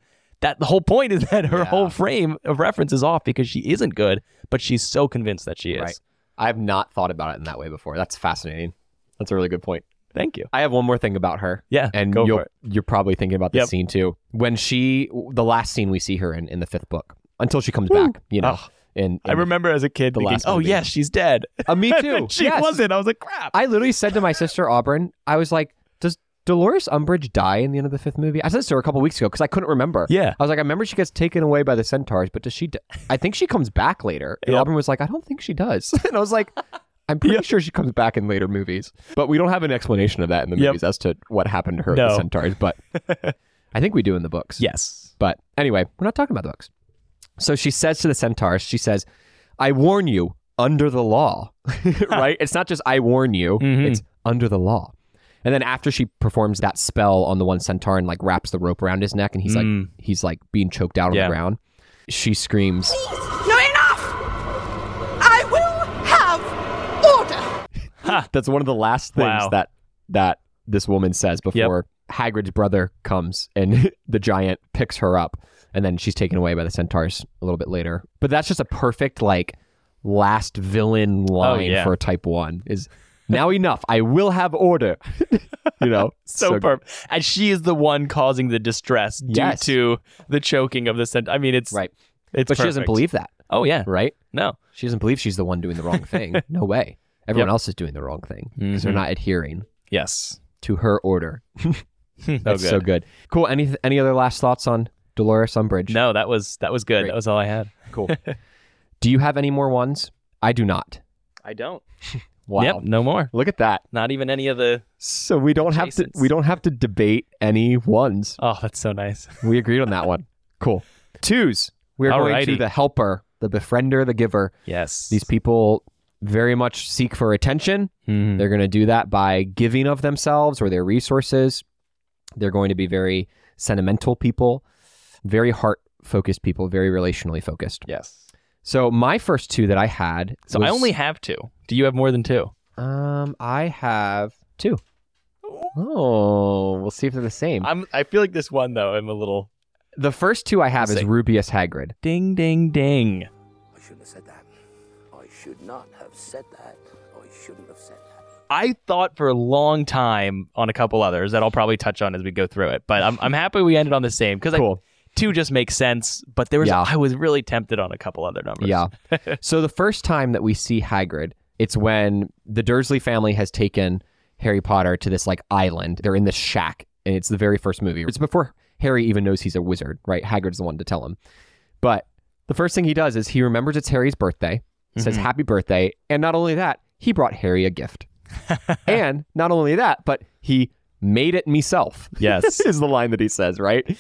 that. The whole point is that her Yeah. whole frame of reference is off because she isn't good, but she's so convinced that she is. Right. I've not thought about it in that way before. That's fascinating. That's a really good point. Thank you. I have one more thing about her. Yeah, and go you'll, for it. you're probably thinking about this Yep. scene too. When she, the last scene we see her in in the fifth book, until she comes back, you know. Oh. in, I remember as a kid the thinking, last "Oh yes, she's dead." Uh, me too. she Yes. wasn't. I was like, "Crap." I literally said to my sister Auburn, I was like, "Does Dolores Umbridge die in the end of the fifth movie?" I said this to her a couple weeks ago because I couldn't remember. Yeah. I was like, I remember she gets taken away by the centaurs, but does she? d I think she comes back later. And Yep. Auburn was like, I don't think she does. and I was like, I'm pretty Yep. sure she comes back in later movies, but we don't have an explanation of that in the Yep. movies as to what happened to her No. the centaurs. But I think we do in the books. yes. But anyway, we're not talking about the books. So she says to the centaurs, she says, I warn you under the law, right? It's not just I warn you, Mhm. it's under the law. And then after she performs that spell on the one centaur and like wraps the rope around his neck and he's Mm. like he's like being choked out on Yeah. the ground, she screams, No, enough! I will have order! That's one of the last things Wow. that that this woman says before Hagrid's brother comes and the giant picks her up, and then she's taken away by the centaurs a little bit later. But that's just a perfect like last villain line Oh, yeah. for a type one is now enough. I will have order. you know, So, good. perfect. And she is the one causing the distress due Yes. to the choking of the cent. I mean, it's right. It's But she doesn't believe that, Oh yeah. right? No. She doesn't believe she's the one doing the wrong thing. No way. Everyone Yep. else is doing the wrong thing because they're Mhm. not adhering Yes. to her order. Oh, That's so good. Cool. Any any other last thoughts on Dolores Umbridge? No, that was that was good. Great. That was all I had. Cool. do you have any more ones? I do not. I don't. Wow. Yep. No more. Look at that. Not even any of the. So we don't have to we don't have to debate any ones. Oh, that's so nice. We agreed on that one. Cool. Twos. We're going to Alrighty. the helper, the befriender, the giver. Yes. These people very much seek for attention. Mhm. They're going to do that by giving of themselves or their resources. They're going to be very sentimental people, very heart focused people, very relationally focused. Yes. So my first two that I had. So I only have two. Do you have more than two? um I have two. Oh, we'll see if they're the same. I'm. I feel like this one though. I'm a little the first two I have is Say. Rubeus Hagrid. ding, ding, ding. I shouldn't have said that. I should not have said that. I shouldn't have said that. I thought for a long time on a couple others that I'll probably touch on as we go through it, but I'm I'm happy we ended on the same because Cool. Two just makes sense. But there was Yeah. I was really tempted on a couple other numbers. Yeah. so the first time that we see Hagrid, it's when the Dursley family has taken Harry Potter to this like island. They're in this shack, and it's the very first movie. It's before Harry even knows he's a wizard, right? Hagrid's the one to tell him. But the first thing he does is he remembers it's Harry's birthday, says mm-hmm. happy birthday, and not only that, he brought Harry a gift. and not only that, but he made it meself. Yes. is the line that he says, right?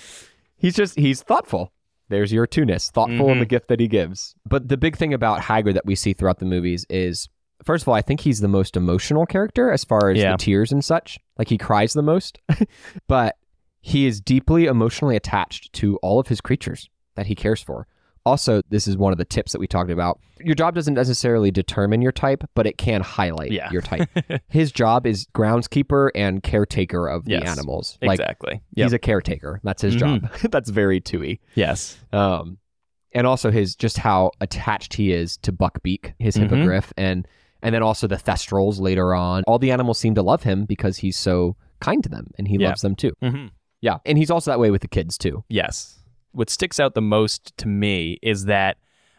He's just he's thoughtful. There's your two-ness, thoughtful in the mm-hmm. gift that he gives. But the big thing about Hagrid that we see throughout the movies is first of all, I think he's the most emotional character as far as Yeah. the tears and such. Like he cries the most. but he is deeply emotionally attached to all of his creatures that he cares for. Also, this is one of the tips that we talked about. Your job doesn't necessarily determine your type, but it can highlight Yeah. your type. his job is groundskeeper and caretaker of Yes. the animals. Like Exactly. he's a caretaker. That's his Mm-hmm. job. That's very Tui. yes. Um, and also his just how attached he is to Buckbeak, his Mhm. hippogriff, and and then also the Thestrals later on. All the animals seem to love him because he's so kind to them and he Yeah. loves them too. Mhm. Yeah, and he's also that way with the kids too. Yes. What sticks out the most to me is that,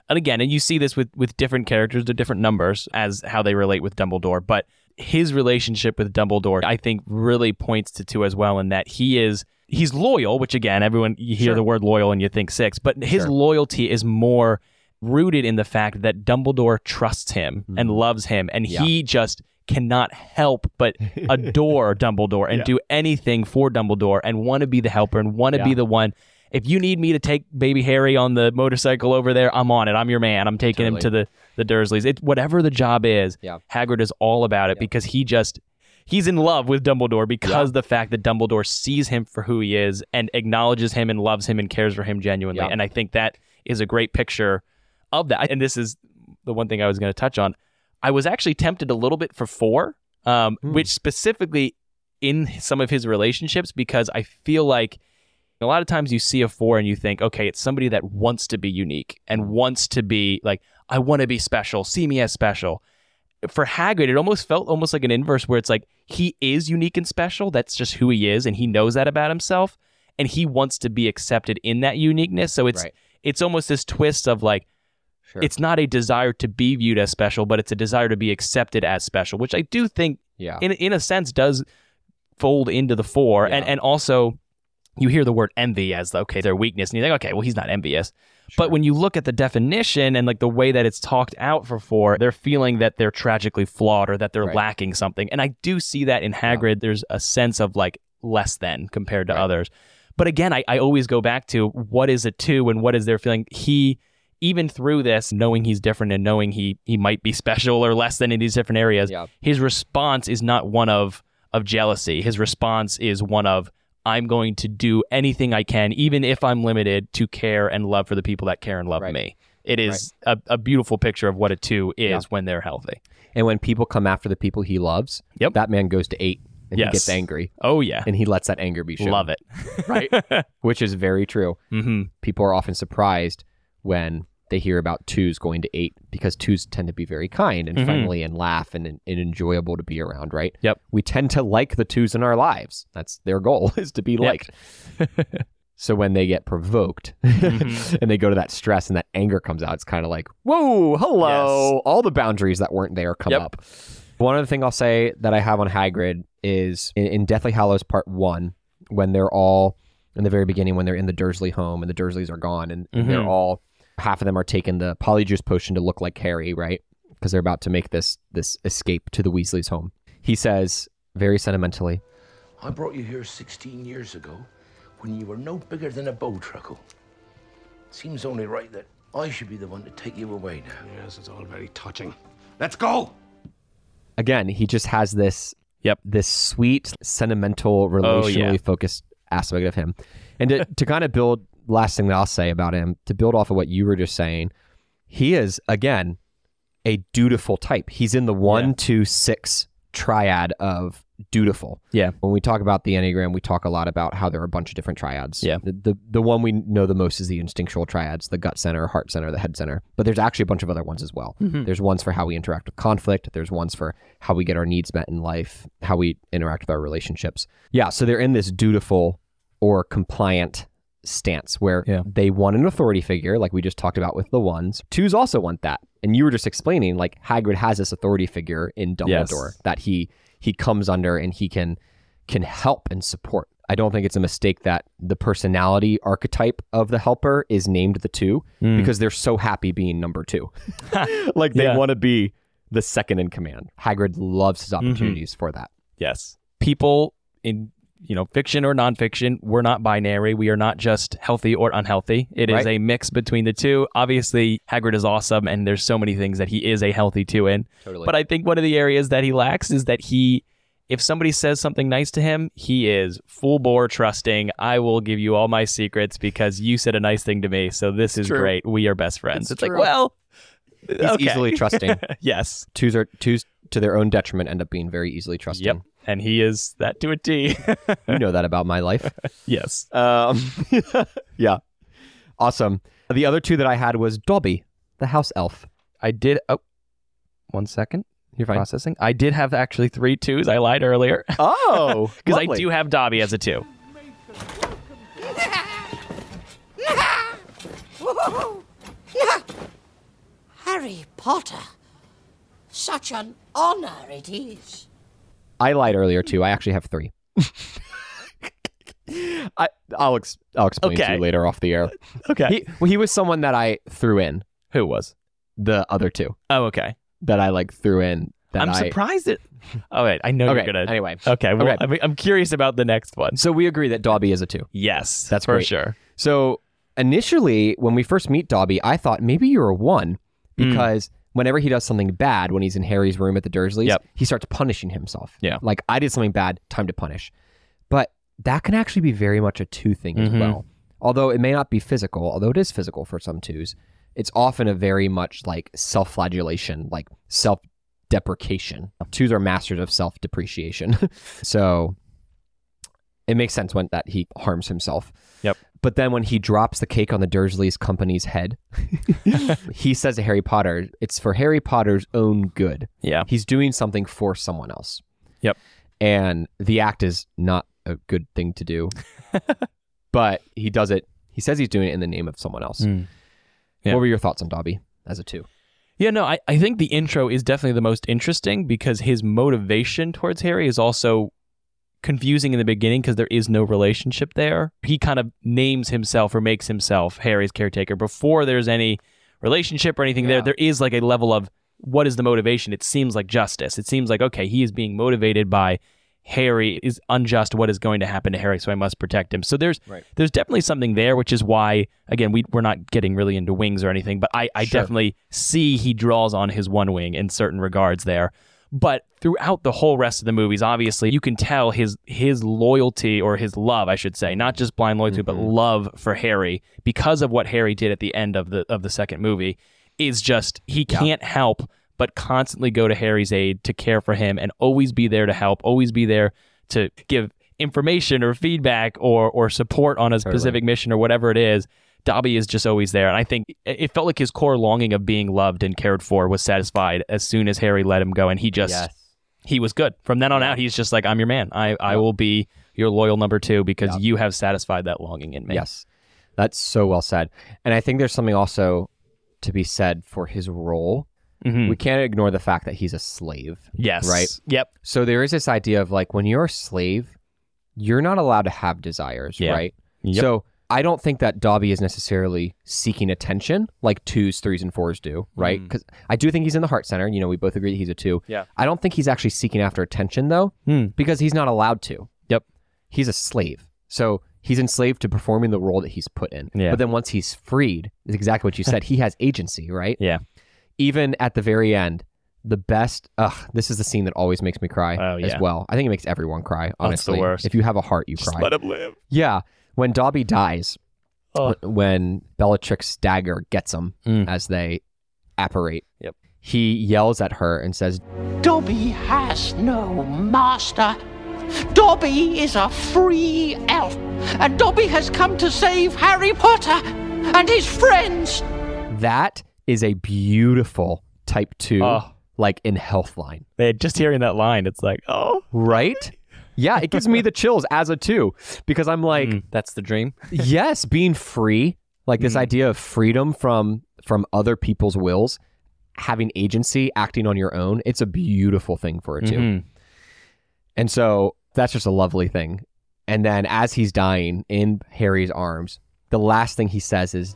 and again, and you see this with with different characters, the different numbers as how they relate with Dumbledore, but his relationship with Dumbledore, I think, really points to two as well, in that he is he's loyal, which again, everyone you hear Sure. the word loyal and you think six, but his Sure. loyalty is more rooted in the fact that Dumbledore trusts him and loves him, and Mm-hmm. Yeah. he just cannot help but adore Dumbledore and Yeah. do anything for Dumbledore and want to be the helper and want to be the one. If you need me to take baby Harry on the motorcycle over there, I'm on it. I'm your man. I'm taking him to the the Dursleys. It whatever the job is. Yeah. Hagrid is all about it because he just he's in love with Dumbledore because the fact that Dumbledore sees him for who he is and acknowledges him and loves him and cares for him genuinely. Yeah. And I think that is a great picture of that. And this is the one thing I was going to touch on. I was actually tempted a little bit for four, um, Hmm. which specifically in some of his relationships, because I feel like a lot of times you see a four and you think, okay, it's somebody that wants to be unique and wants to be like, I want to be special. See me as special. For Hagrid, it almost felt almost like an inverse where it's like he is unique and special. That's just who he is, and he knows that about himself, and he wants to be accepted in that uniqueness. So it's Right. it's almost this twist of like Sure. it's not a desire to be viewed as special, but it's a desire to be accepted as special, which I do think yeah. in in a sense does fold into the four and and also you hear the word envy as okay their weakness and you think okay well he's not envious but when you look at the definition and like the way that it's talked out for four they're feeling that they're tragically flawed or that they're Right. lacking something and i do see that in hagrid there's a sense of like less than compared to Right. others but again I, I always go back to what is a two and what is their feeling he even through this knowing he's different and knowing he he might be special or less than in these different areas Yeah. his response is not one of of jealousy. His response is one of I'm going to do anything I can, even if I'm limited, to care and love for the people that care and love Right. me. It is a, a beautiful picture of what a two is Yeah. when they're healthy. And when people come after the people he loves, Yep. that man goes to eight and Yes. he gets angry Oh yeah, and he lets that anger be shown. love it. Right. Which is very true. hmm People are often surprised when they hear about twos going to eight because twos tend to be very kind and Mhm. friendly and laugh and, and enjoyable to be around, right? Yep. We tend to like the twos in our lives. That's their goal is to be liked. so when they get provoked Mhm. and they go to that stress and that anger comes out, it's kind of like, whoa, hello. All the boundaries that weren't there come Yep. up. One other thing I'll say that I have on Hagrid is in, in Deathly Hallows Part 1, when they're all in the very beginning, when they're in the Dursley home and the Dursleys are gone and they're Mhm. all, half of them are taking the polyjuice potion to look like Harry, right? Because they're about to make this this escape to the Weasleys' home. He says, very sentimentally, I brought you here 16 years ago when you were no bigger than a bowtruckle. Seems only right that I should be the one to take you away now. Yes, it's all very touching. Let's go! Again, he just has this Yep. this sweet, sentimental, relationally Oh, yeah. focused aspect of him. And to, to kind of build, last thing that I'll say about him, to build off of what you were just saying, he is, again, a dutiful type. He's in the one, Yeah. two, six triad of dutiful. Yeah. When we talk about the Enneagram, we talk a lot about how there are a bunch of different triads. Yeah. The, the, the one we know the most is the instinctual triads, the gut center, heart center, the head center. But there's actually a bunch of other ones as well. Mm-hmm. There's ones for how we interact with conflict. There's ones for how we get our needs met in life, how we interact with our relationships. Yeah. So they're in this dutiful or compliant stance where Yeah. they want an authority figure, like we just talked about with the ones. Twos also want that. And you were just explaining like Hagrid has this authority figure in Dumbledore Yes. that he he comes under and he can can help and support. I don't think it's a mistake that the personality archetype of the helper is named the two hmm. because they're so happy being number two. like they Yeah. want to be the second in command. Hagrid loves his mm-hmm. opportunities for that. Yes. People in you know fiction or nonfiction, we're not binary. We are not just healthy or unhealthy. It is Right. a mix between the two. Obviously, Hagrid is awesome, and there's so many things that he is a healthy two in. Totally. But I think one of the areas that he lacks is that he, if somebody says something nice to him, he is full bore trusting. I will give you all my secrets because you said a nice thing to me. So this is True. great. We are best friends. It's It's, like, well, He's okay. easily trusting. yes. twos are twos to their own detriment end up being very easily trusting. Yep. And he is that to a T. You know that about my life. yes. Um, yeah. Awesome. The other two that I had was Dobby, the house elf. I did. Oh, one second. You're fine. Processing. I did have actually three twos. I lied earlier Oh, because I do have Dobby as a two. Harry Potter. Such an honor it is. I lied earlier too. I actually have three. I, I'll ex- I'll explain to you later off the air. Okay. He well, he was someone that I threw in Who was? the other two Oh, okay. that I like threw in. That I'm I, surprised that. Oh wait, I know Okay. you're gonna. Anyway, Okay. Well, Okay. I'm, I'm curious about the next one. so we agree that Dobby is a two. Yes, That's for great. sure. So initially, when we first meet Dobby, I thought maybe you're a one Hmm. because whenever he does something bad, when he's in Harry's room at the Dursleys, Yep. he starts punishing himself. Yeah. Like I did something bad, time to punish. But that can actually be very much a two thing as Mhm. well. Although it may not be physical, although it is physical for some twos, it's often a very much like self flagellation, like self deprecation. Twos are masters of self depreciation. so it makes sense when that he harms himself. Yep. But then when he drops the cake on the Dursleys company's head, he says to Harry Potter, it's for Harry Potter's own good. Yeah. He's doing something for someone else. Yep. And the act is not a good thing to do. but he does it. He says he's doing it in the name of someone else. Mm. Yeah. What were your thoughts on Dobby as a two? Yeah, no, I, I think the intro is definitely the most interesting because his motivation towards Harry is also confusing in the beginning because there is no relationship there. He kind of names himself or makes himself Harry's caretaker before there's any relationship or anything Yeah. there. There is like a level of what is the motivation? It seems like justice. It seems like, okay, he is being motivated by Harry is unjust what is going to happen to Harry, so I must protect him. So there's Right. there's definitely something there, which is why again we we're not getting really into wings or anything, but I, I Sure. definitely see he draws on his one wing in certain regards there. But throughout the whole rest of the movies, obviously you can tell his his loyalty or his love, I should say, not just blind loyalty, but mm-hmm. love for Harry because of what Harry did at the end of the of the second movie is just he can't help but constantly go to Harry's aid to care for him and always be there to help, always be there to give information or feedback or or support on a specific mission or whatever it is. Dobby is just always there. And I think it felt like his core longing of being loved and cared for was satisfied as soon as Harry let him go. And he just, he was good. From then on out, he's just like, I'm your man. I, I will be your loyal number two because you have satisfied that longing in me. Yes. That's so well said. And I think there's something also to be said for his role. Mhm. We can't ignore the fact that he's a slave. Yes. Right. Yep. So there is this idea of like when you're a slave, you're not allowed to have desires, Yeah. right? Yep. So I don't think that Dobby is necessarily seeking attention like twos, threes, and fours do, right? Because I do think he's in the heart center. You know, we both agree that he's a two. Mm. Yeah. I don't think he's actually seeking after attention though, Hmm. because he's not allowed to. Yep. He's a slave. So he's enslaved to performing the role that he's put in. Yeah. But then once he's freed, is exactly what you said. he has agency, right? Yeah. Even at the very end, the best. Ugh, this is the scene that always makes me cry Oh, as well. I think it makes everyone cry. That's the Honestly, worst. if you have a heart, you cry. Let him live. Yeah, when Dobby dies, Oh. wh- when Bellatrix dagger gets him Mm. as they apparate. Yep. He yells at her and says, Dobby has no master. Dobby is a free elf, and Dobby has come to save Harry Potter and his friends. "That is a beautiful Type Two, Oh. like in health line, Man, just hearing that line, it's like, oh, right?" Yeah, it gives me the chills as a two because I'm like, mm, that's the dream. yes, being free, like this Mm. idea of freedom from from other people's wills, having agency, acting on your own. It's a beautiful thing for a 2 Mhm. And so that's just a lovely thing. And then as he's dying in Harry's arms, the last thing he says is,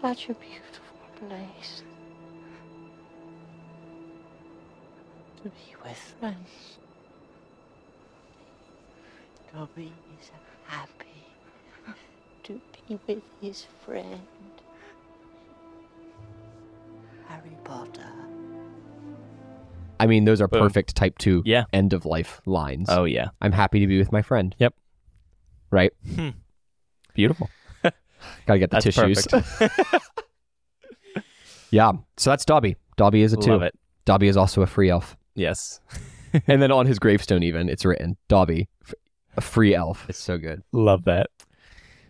Such a beautiful place to be with friends. Dobby is happy to be with his friend, Harry Potter. I mean, those are Boom. perfect type two Yeah. end of life lines. Oh yeah, I'm happy to be with my friend. Yep. Right? Hmm. beautiful. Gotta get the That's tissues. yeah. So that's Dobby. Dobby is a two. Love it. Dobby is also a free elf. Yes, and then on his gravestone, even, it's written Dobby, f- a free elf. It's so good. love that.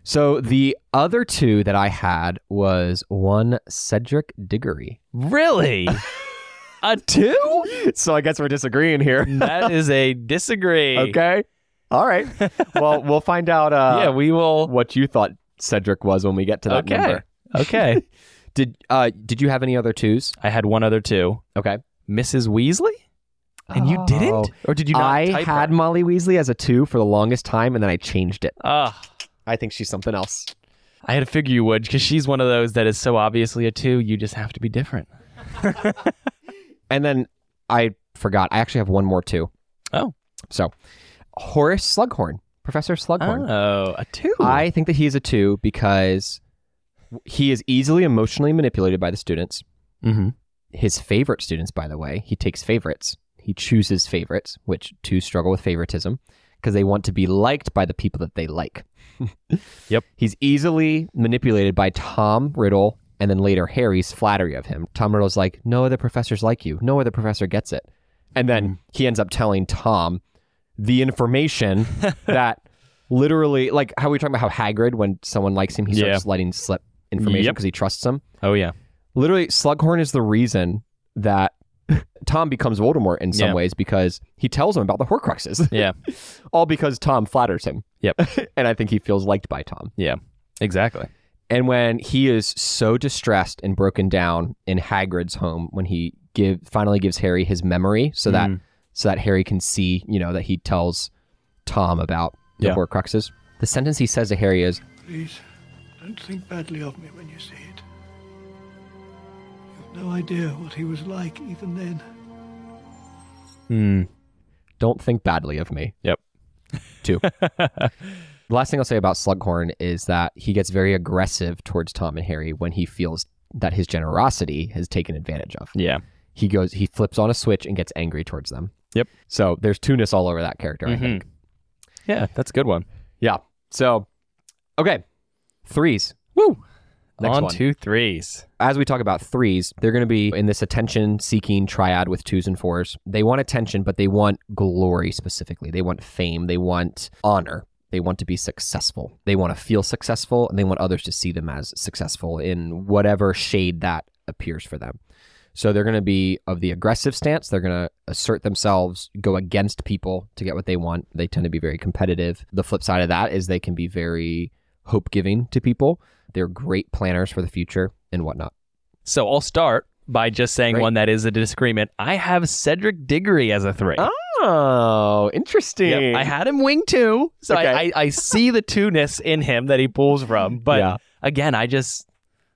So the other two that I had was one Cedric Diggory. Really, a two? So I guess we're disagreeing here. That is a disagree. okay. All right. Well, we'll find out uh, yeah, we will. what you thought Cedric was when we get to that Okay. number. Okay. Did uh did you have any other twos? I had one other two. Okay. Mrs. Weasley? And you didn't? Or did you not I type had her? Molly Weasley as a two for the longest time, and then I changed it. Ah, I think she's something else. I had to figure you would because she's one of those that is so obviously a two. You just have to be different. And then I forgot. I actually have one more too. Oh. So Horace Slughorn, Professor Slughorn. Oh, a two. I think that he is a two because he is easily emotionally manipulated by the students. mm-hmm. His favorite students, by the way, he takes favorites. He chooses favorites, which twos struggle with favoritism because they want to be liked by the people that they like. Yep. He's easily manipulated by Tom Riddle and then later Harry's flattery of him. Tom Riddle's like, no other professors like you. No other professor gets it. And then mm. he ends up telling Tom the information that literally, like how we were talking about how Hagrid, when someone likes him, he Yeah. starts letting slip information Yep. because he trusts him. Oh, yeah. Literally, Slughorn is the reason that Tom becomes Voldemort in some Yeah. ways because he tells him about the Horcruxes. Yeah. All because Tom flatters him. Yep. and I think he feels liked by Tom. Yeah. Exactly. And when he is so distressed and broken down in Hagrid's home, when he give finally gives Harry his memory, so that Mm. so that Harry can see, you know, that he tells Tom about the Yeah. Horcruxes. The sentence he says to Harry is, Please, don't think badly of me when you see it. You've no idea what he was like even then. Hmm. "Don't think badly of me." Yep. Two. the last thing I'll say about Slughorn is that he gets very aggressive towards Tom and Harry when he feels that his generosity has taken advantage of. Yeah. He goes, he flips on a switch and gets angry towards them. Yep. So there's two-ness all over that character, I Mhm. think. Yeah. That's a good one. Yeah. So, okay, threes. Woo. Next On one. two threes. As we talk about threes, they're going to be in this attention-seeking triad with twos and fours. They want attention, but they want glory specifically. They want fame. They want honor. They want to be successful. They want to feel successful, and they want others to see them as successful in whatever shade that appears for them. So they're going to be of the aggressive stance. They're going to assert themselves, go against people to get what they want. They tend to be very competitive. The flip side of that is they can be very hope giving to people. They're great planners for the future and whatnot. So I'll start by just saying Great. one that is a disagreement. I have Cedric Diggory as a three. Oh, interesting. Yep, I had him wing two, so I, Okay. I, I see the two-ness in him that he pulls from. But Yeah. again, I just,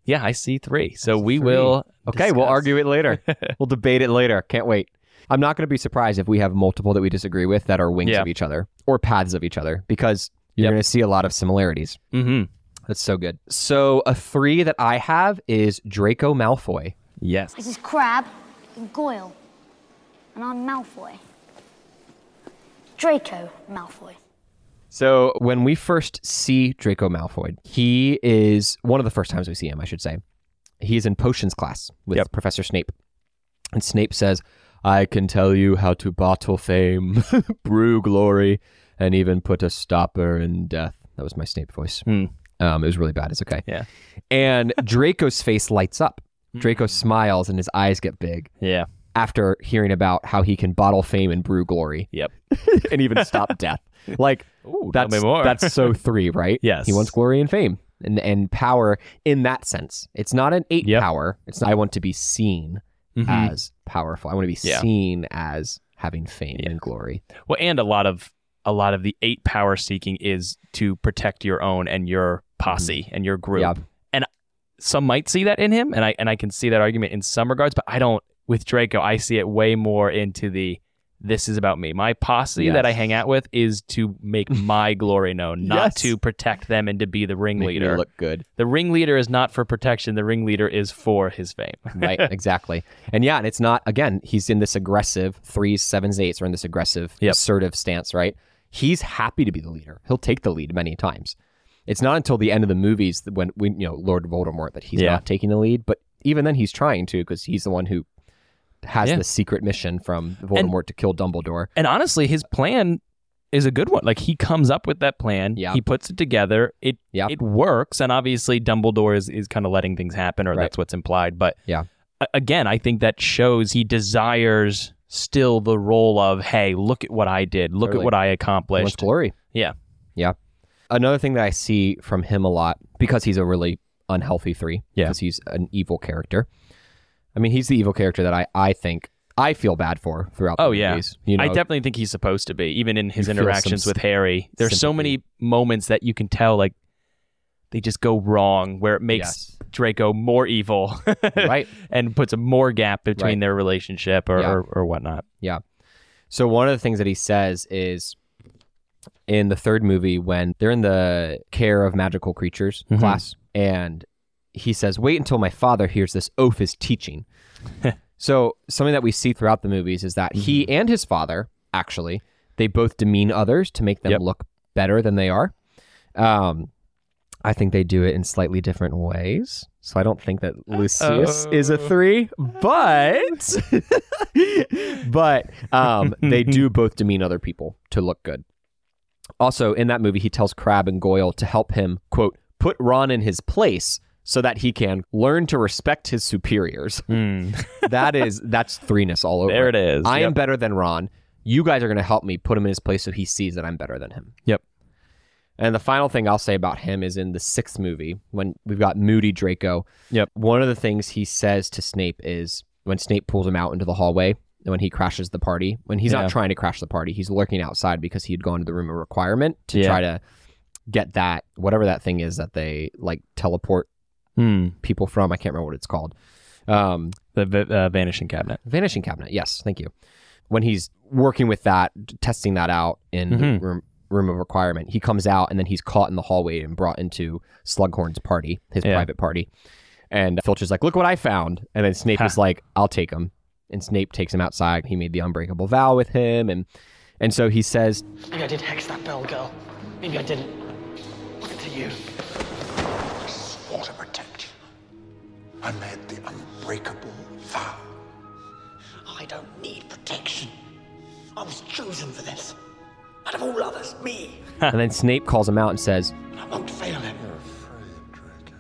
yeah, I see three. So we Three. will. Okay, we'll argue it later. we'll debate it later. Can't wait. I'm not going to be surprised if we have multiple that we disagree with that are wings Yeah. of each other. or paths of each other because you're Yep. going to see a lot of similarities. Mm-hmm. That's so good. So a three that I have is Draco Malfoy. Yes. This is Crabbe and Goyle. And I'm Malfoy. Draco Malfoy. So when we first see Draco Malfoy, he is one of the first times we see him, I should say. He's in potions class with Yep. Professor Snape. And Snape says, I can tell you how to bottle fame, brew glory, and even put a stopper in death. That was my Snape voice. Hmm. Um, it was really bad. It's okay. Yeah. And Draco's face lights up. Hmm. Draco smiles and his eyes get big Yeah. after hearing about how he can bottle fame and brew glory Yep. and even stop death. Like Ooh, that's tell me more. that's so three, right? Yes. He wants glory and fame and and power in that sense. It's not an eight Yep. power. It's not, I want to be seen Mhm. as powerful. I want to be Yeah. seen as having fame and glory. Well, and a lot of a lot of the eight power seeking is to protect your own and your posse and your group. Mm-hmm. And some might see that in him, and I and I can see that argument in some regards, but I don't. With Draco, I see it way more into the this is about me. My posse that I hang out with is to make my glory known, not Yes. to protect them and to be the Make ringleader. look good. The ringleader is not for protection. The ringleader is for his fame. right exactly and yeah and it's not again he's in this aggressive threes sevens eights are in this aggressive Yep. assertive stance right he's happy to be the leader he'll take the lead many times it's not until the end of the movies that when when you know lord voldemort that he's Yeah. not taking the lead but even then he's trying to because he's the one who has Yeah. the secret mission from voldemort to kill dumbledore And honestly, his plan is a good one. Like he comes up with that plan, Yeah. he puts it together, it Yeah. it works, and obviously Dumbledore is, is kind of letting things happen, or Right. that's what's implied. But Yeah. again, I think that shows he desires still the role of, hey, look at what I did, look Totally. at what I accomplished. glory Yeah. Yeah. Another thing that I see from him a lot, because he's a really unhealthy three, Yeah. because he's an evil character. I mean, he's the evil character that I, I think I feel bad for throughout oh, the Oh yeah, movies. You know, I definitely think he's supposed to be. Even in his You interactions with Harry, there's so many moments that you can tell like they just go wrong, where it makes Yes. Draco more evil, Right. and puts a more gap between Right. their relationship or, Yeah. or or whatnot. Yeah. So one of the things that he says is in the third movie when they're in the care of magical creatures Mhm. class and he says, "Wait until my father hears this oaf is teaching." so something that we see throughout the movies is that he and his father actually they both demean others to make them Yep. look better than they are. Um, I think they do it in slightly different ways. So I don't think that Lucius is a three, but but um, they do both demean other people to look good. Also, in that movie, he tells Crabbe and Goyle to help him quote put Ron in his place so that he can learn to respect his superiors. that is that's threeness all over. There it is. I am better than Ron. You guys are going to help me put him in his place so he sees that I'm better than him. Yep. And the final thing I'll say about him is in the sixth movie when we've got Moody Draco. Yep. One of the things he says to Snape is when Snape pulls him out into the hallway when he crashes the party. When he's Yeah. not trying to crash the party, he's lurking outside because he had gone to the room of requirement to Yeah. try to get that whatever that thing is that they like teleport Hmm. people from. I can't remember what it's called. Um, The uh, vanishing cabinet. Vanishing cabinet. Yes, thank you. When he's working with that, testing that out in Mhm. the room, room of requirement, he comes out and then he's caught in the hallway and brought into Slughorn's party, his Yeah. private party. And Filcher's like, "Look what I found!" And then Snape is like, "I'll take him." And Snape takes him outside. He made the unbreakable vow with him, and and so he says, Maybe I did hex that bell girl. Maybe I didn't. Look to you. I swore to protect you. I made the unbreakable vow. I don't need protection. I was chosen for this. Out of all others, me. and then Snape calls him out and says, I won't fail him. You're afraid, Draco.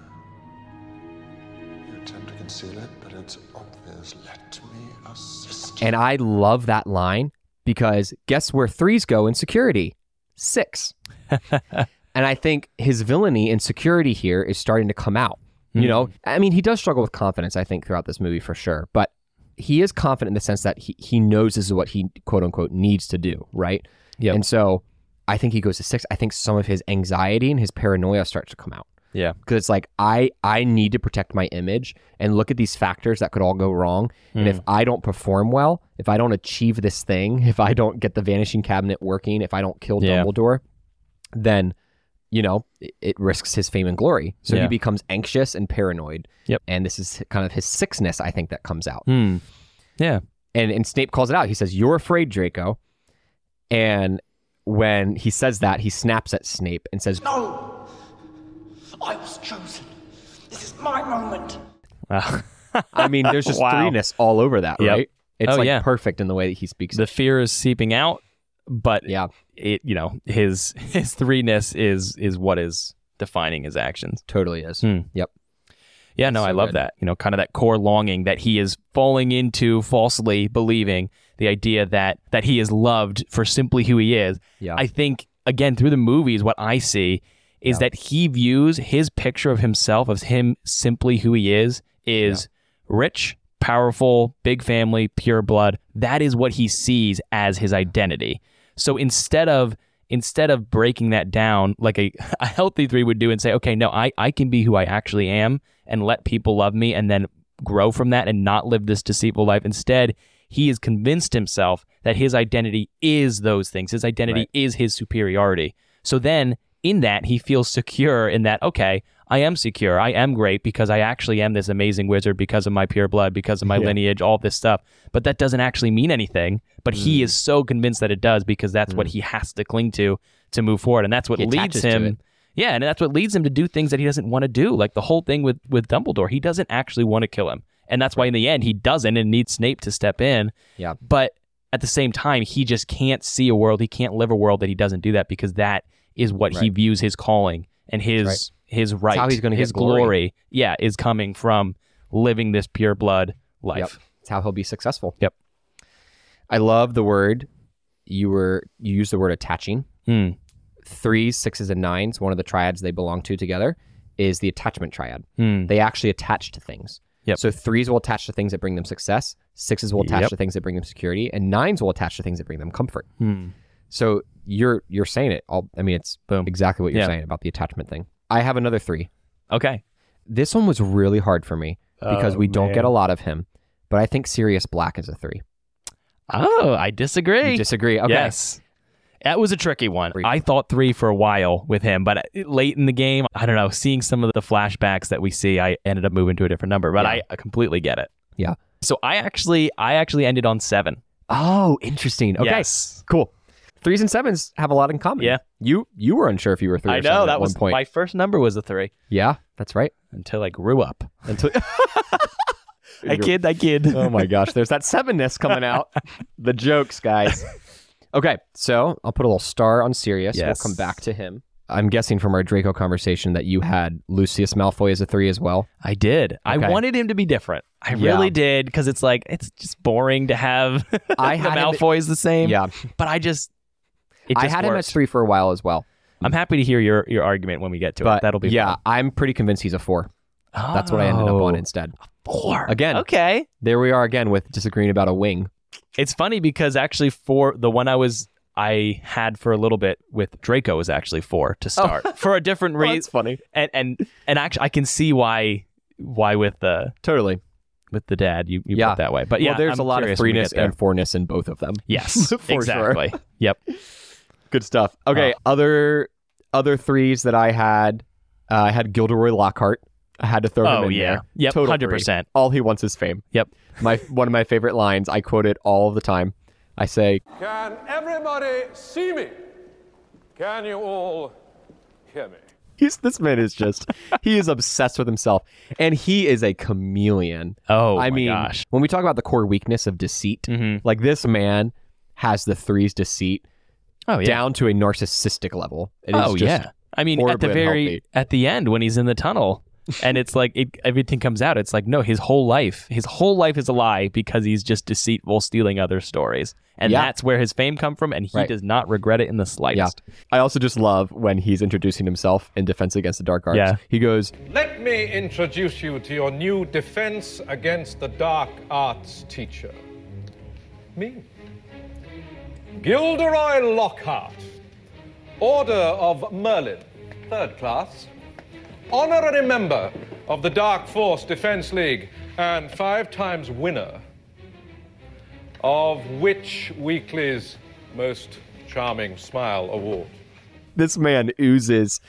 You attempt to conceal it, but it's obvious. Let me assist. and I love that line because guess where threes go in security? Six. and I think his villainy in security here is starting to come out. You hmm. know, I mean, he does struggle with confidence, I think, throughout this movie for sure. But he is confident in the sense that he, he knows this is what he quote unquote needs to do, right? Yeah. And so I think he goes to six. I think some of his anxiety and his paranoia starts to come out. Yeah. because it's like I I need to protect my image and look at these factors that could all go wrong. And if Mm. I don't perform well, if I don't achieve this thing, if I don't get the vanishing cabinet working, if I don't kill Yeah. Dumbledore, then you know it, it risks his fame and glory. So Yeah. he becomes anxious and paranoid. Yep. And this is kind of his sickness, I think, that comes out. Hmm. Yeah. And and Snape calls it out. He says, "You're afraid, Draco." And when he says that, he snaps at Snape and says, No! I was chosen. This is my moment. Uh, I mean, there's just Wow. threeness all over that, Yep. right? It's Oh, like yeah. perfect in the way that he speaks. the fear is seeping out, but yeah, it you know his his threeness is is what is defining his actions. totally is. Hmm. Yep. Yeah, no, So I love good. that. You know, kind of that core longing that he is falling into falsely believing the idea that that he is loved for simply who he is. Yeah. I think again through the movies what I see is that he views his picture of himself as him simply who he is is rich, powerful, big family, pure blood. That is what he sees as his identity. So instead of instead of breaking that down like a, a healthy three would do and say, okay, no, I, I can be who I actually am and let people love me and then grow from that and not live this deceitful life. Instead, he has convinced himself that his identity is those things. His identity Right. is his superiority. So then in that, he feels secure in that, okay, I am secure. I am great because I actually am this amazing wizard because of my pure blood, because of my Yeah. lineage, all this stuff. But that doesn't actually mean anything. But Mm. he is so convinced that it does because that's what he has to cling to to move forward. And that's what He leads him. Yeah, and that's what leads him to do things that he doesn't want to do. Like the whole thing with with Dumbledore, he doesn't actually want to kill him, and that's why in the end he doesn't and needs Snape to step in. Yeah. But at the same time, he just can't see a world. He can't live a world that he doesn't do that because that is what he views his calling and his right. his right, how he's gonna his glory. Yeah, is coming from living this pure blood life. Yep. It's how he'll be successful. Yep. I love the word you were you used the word attaching. Hmm. Threes, sixes, and nines, one of the triads they belong to together, is the attachment triad. Hmm. They actually attach to things. Yep. So threes will attach to things that bring them success, sixes will attach Yep. to things that bring them security, and nines will attach to things that bring them comfort. Hmm. So you're you're saying it all I mean it's Boom. exactly what you're Yeah. saying about the attachment thing. I have another three. Okay. This one was really hard for me because Oh, we don't get a lot of him, but I think Sirius Black is a three. Oh, I disagree. You disagree? Okay. Yes. That was a tricky one. Three. I thought three for a while with him, but late in the game, I don't know, seeing some of the flashbacks that we see, I ended up moving to a different number, but Yeah. I, I completely get it. Yeah. So I actually I actually ended on 7. Oh, interesting. Okay. Yes. Cool. Threes and sevens have a lot in common. Yeah. You you were unsure if you were three. I or know that at was point. my first number was a 3 Yeah, that's right. until I grew up. Until I kid, I kid. oh my gosh, there's that sevenness coming out. the jokes, guys. Okay, so I'll put a little star on Sirius. Yes. We'll come back to him. I'm guessing from our Draco conversation that you had Lucius Malfoy as a three as well. I did. I wanted him to be different. I Yeah. really did because it's like it's just boring to have I the had Malfoys the same. Yeah, but I just I had him as three for a while as well. I'm happy to hear your your argument when we get to But it. That'll be yeah, fun. I'm pretty convinced he's a four. That's what I ended up on Oh, instead. Four Again. Okay. There we are again with disagreeing about a wing. It's funny because actually for the one I was I had for a little bit with Draco was actually four to oh. start for a different reason. that's funny. And and and actually I can see why why with the Totally. with the dad you, you Yeah. put it that way. But yeah, well, there's I'm a lot of curious when we threeness get and fourness in both of them. yes, exactly. Yep. Good stuff. Okay, Uh, other other threes that I had, uh, I had Gilderoy Lockhart. I had to throw him Oh, in yeah. there. Yep, Total 100%. three. All he wants is fame. Yep. My one of my favorite lines. I quote it all the time. I say, Can everybody see me? Can you all hear me? "He's this man is just he is obsessed with himself, and he is a chameleon." Oh I my mean, gosh. when we talk about the core weakness of deceit, Mhm. like this man has the threes deceit Oh yeah. down to a narcissistic level. It is oh just yeah. I mean, at the very unhealthy. at the end when he's in the tunnel, and it's like it, everything comes out. It's like no, his whole life, his whole life is a lie because he's just deceitful, stealing other stories, and Yeah. that's where his fame come from, and he Right. does not regret it in the Yeah. slightest. I also just love when he's introducing himself in Defense Against the Dark Arts. Yeah. He goes, Let me introduce you to your new defense against the dark arts teacher. Me. Gilderoy Lockhart, Order of Merlin, third class. honorary member of the Dark Force Defense League, and five times winner of Witch Weekly's Most Charming Smile Award. This man oozes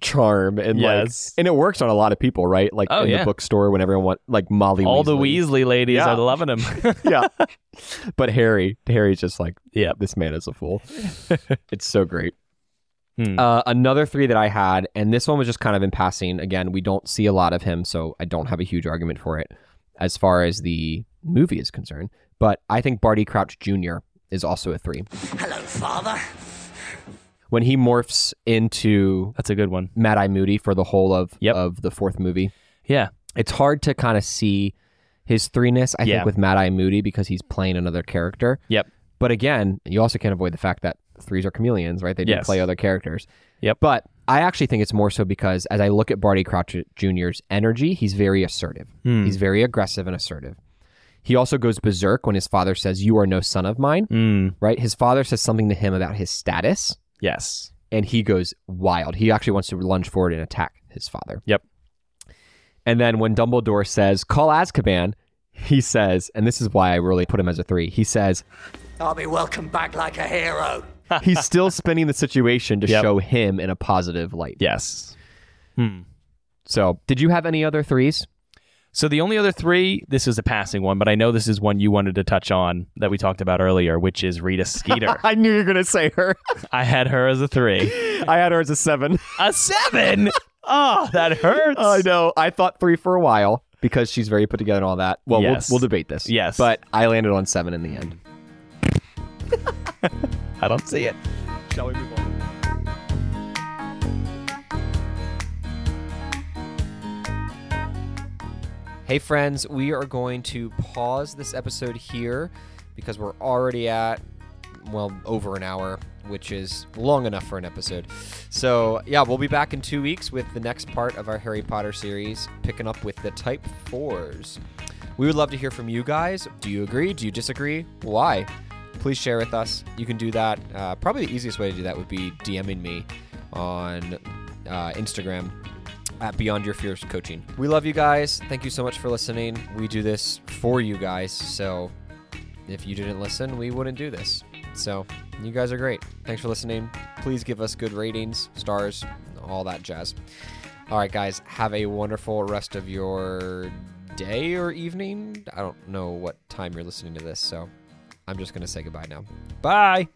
charm and Yes. like, and it works on a lot of people, right? Like Oh, in yeah. the bookstore when everyone want like Molly. All the Weasley. Weasley ladies Yeah. are loving him. yeah. But Harry, Harry's just like, yeah, this man is a fool. it's so great. Hmm. Uh, another three that I had, and this one was just kind of in passing. Again, we don't see a lot of him, so I don't have a huge argument for it as far as the movie is concerned. But I think Barty Crouch Jr. is also a three. Hello, Father. When he morphs into that's a good one, Mad Eye Moody for the whole of of the fourth movie. Yeah, it's hard to kind of see his threeness. I Yeah. think with Mad Eye Moody because he's playing another character. Yep. But again, you also can't avoid the fact that threes are chameleons, right? They do Yes. play other characters. Yep. But I actually think it's more so because as I look at Barty Crouch Jr.'s energy, he's very assertive. Hmm. He's very aggressive and assertive. He also goes berserk when his father says, You are no son of mine, Hmm. right? His father says something to him about his status. Yes. And he goes wild. He actually wants to lunge forward and attack his father. Yep. And then when Dumbledore says, Call Azkaban, he says, and this is why I really put him as a three, he says, I'll be welcomed back like a hero. he's still spinning the situation to Yep. show him in a positive light. Yes. Hmm. So, did you have any other threes? So the only other three, this is a passing one, but I know this is one you wanted to touch on that we talked about earlier, which is Rita Skeeter. I knew you were going to say her. I had her as a three. I had her as a seven. A seven? oh, that hurts. I know. I thought three for a while because she's very put together and all that. Well, Yes. we'll, we'll debate this. Yes. But I landed on seven in the end. I don't see it. Shall we move on? Hey, friends, we are going to pause this episode here because we're already at, well, over an hour, which is long enough for an episode. So, yeah, we'll be back in two weeks with the next part of our Harry Potter series, picking up with the Type 4s. We would love to hear from you guys. Do you agree? Do you disagree? Why? Please share with us. You can do that. Uh, probably the easiest way to do that would be DMing me on uh, Instagram at Beyond Your Fears Coaching. We love you guys. Thank you so much for listening. We do this for you guys. So if you didn't listen, we wouldn't do this. So you guys are great. Thanks for listening. Please give us good ratings, stars, all that jazz. All right, guys, have a wonderful rest of your day or evening. I don't know what time you're listening to this, so I'm just going to say goodbye now. Bye.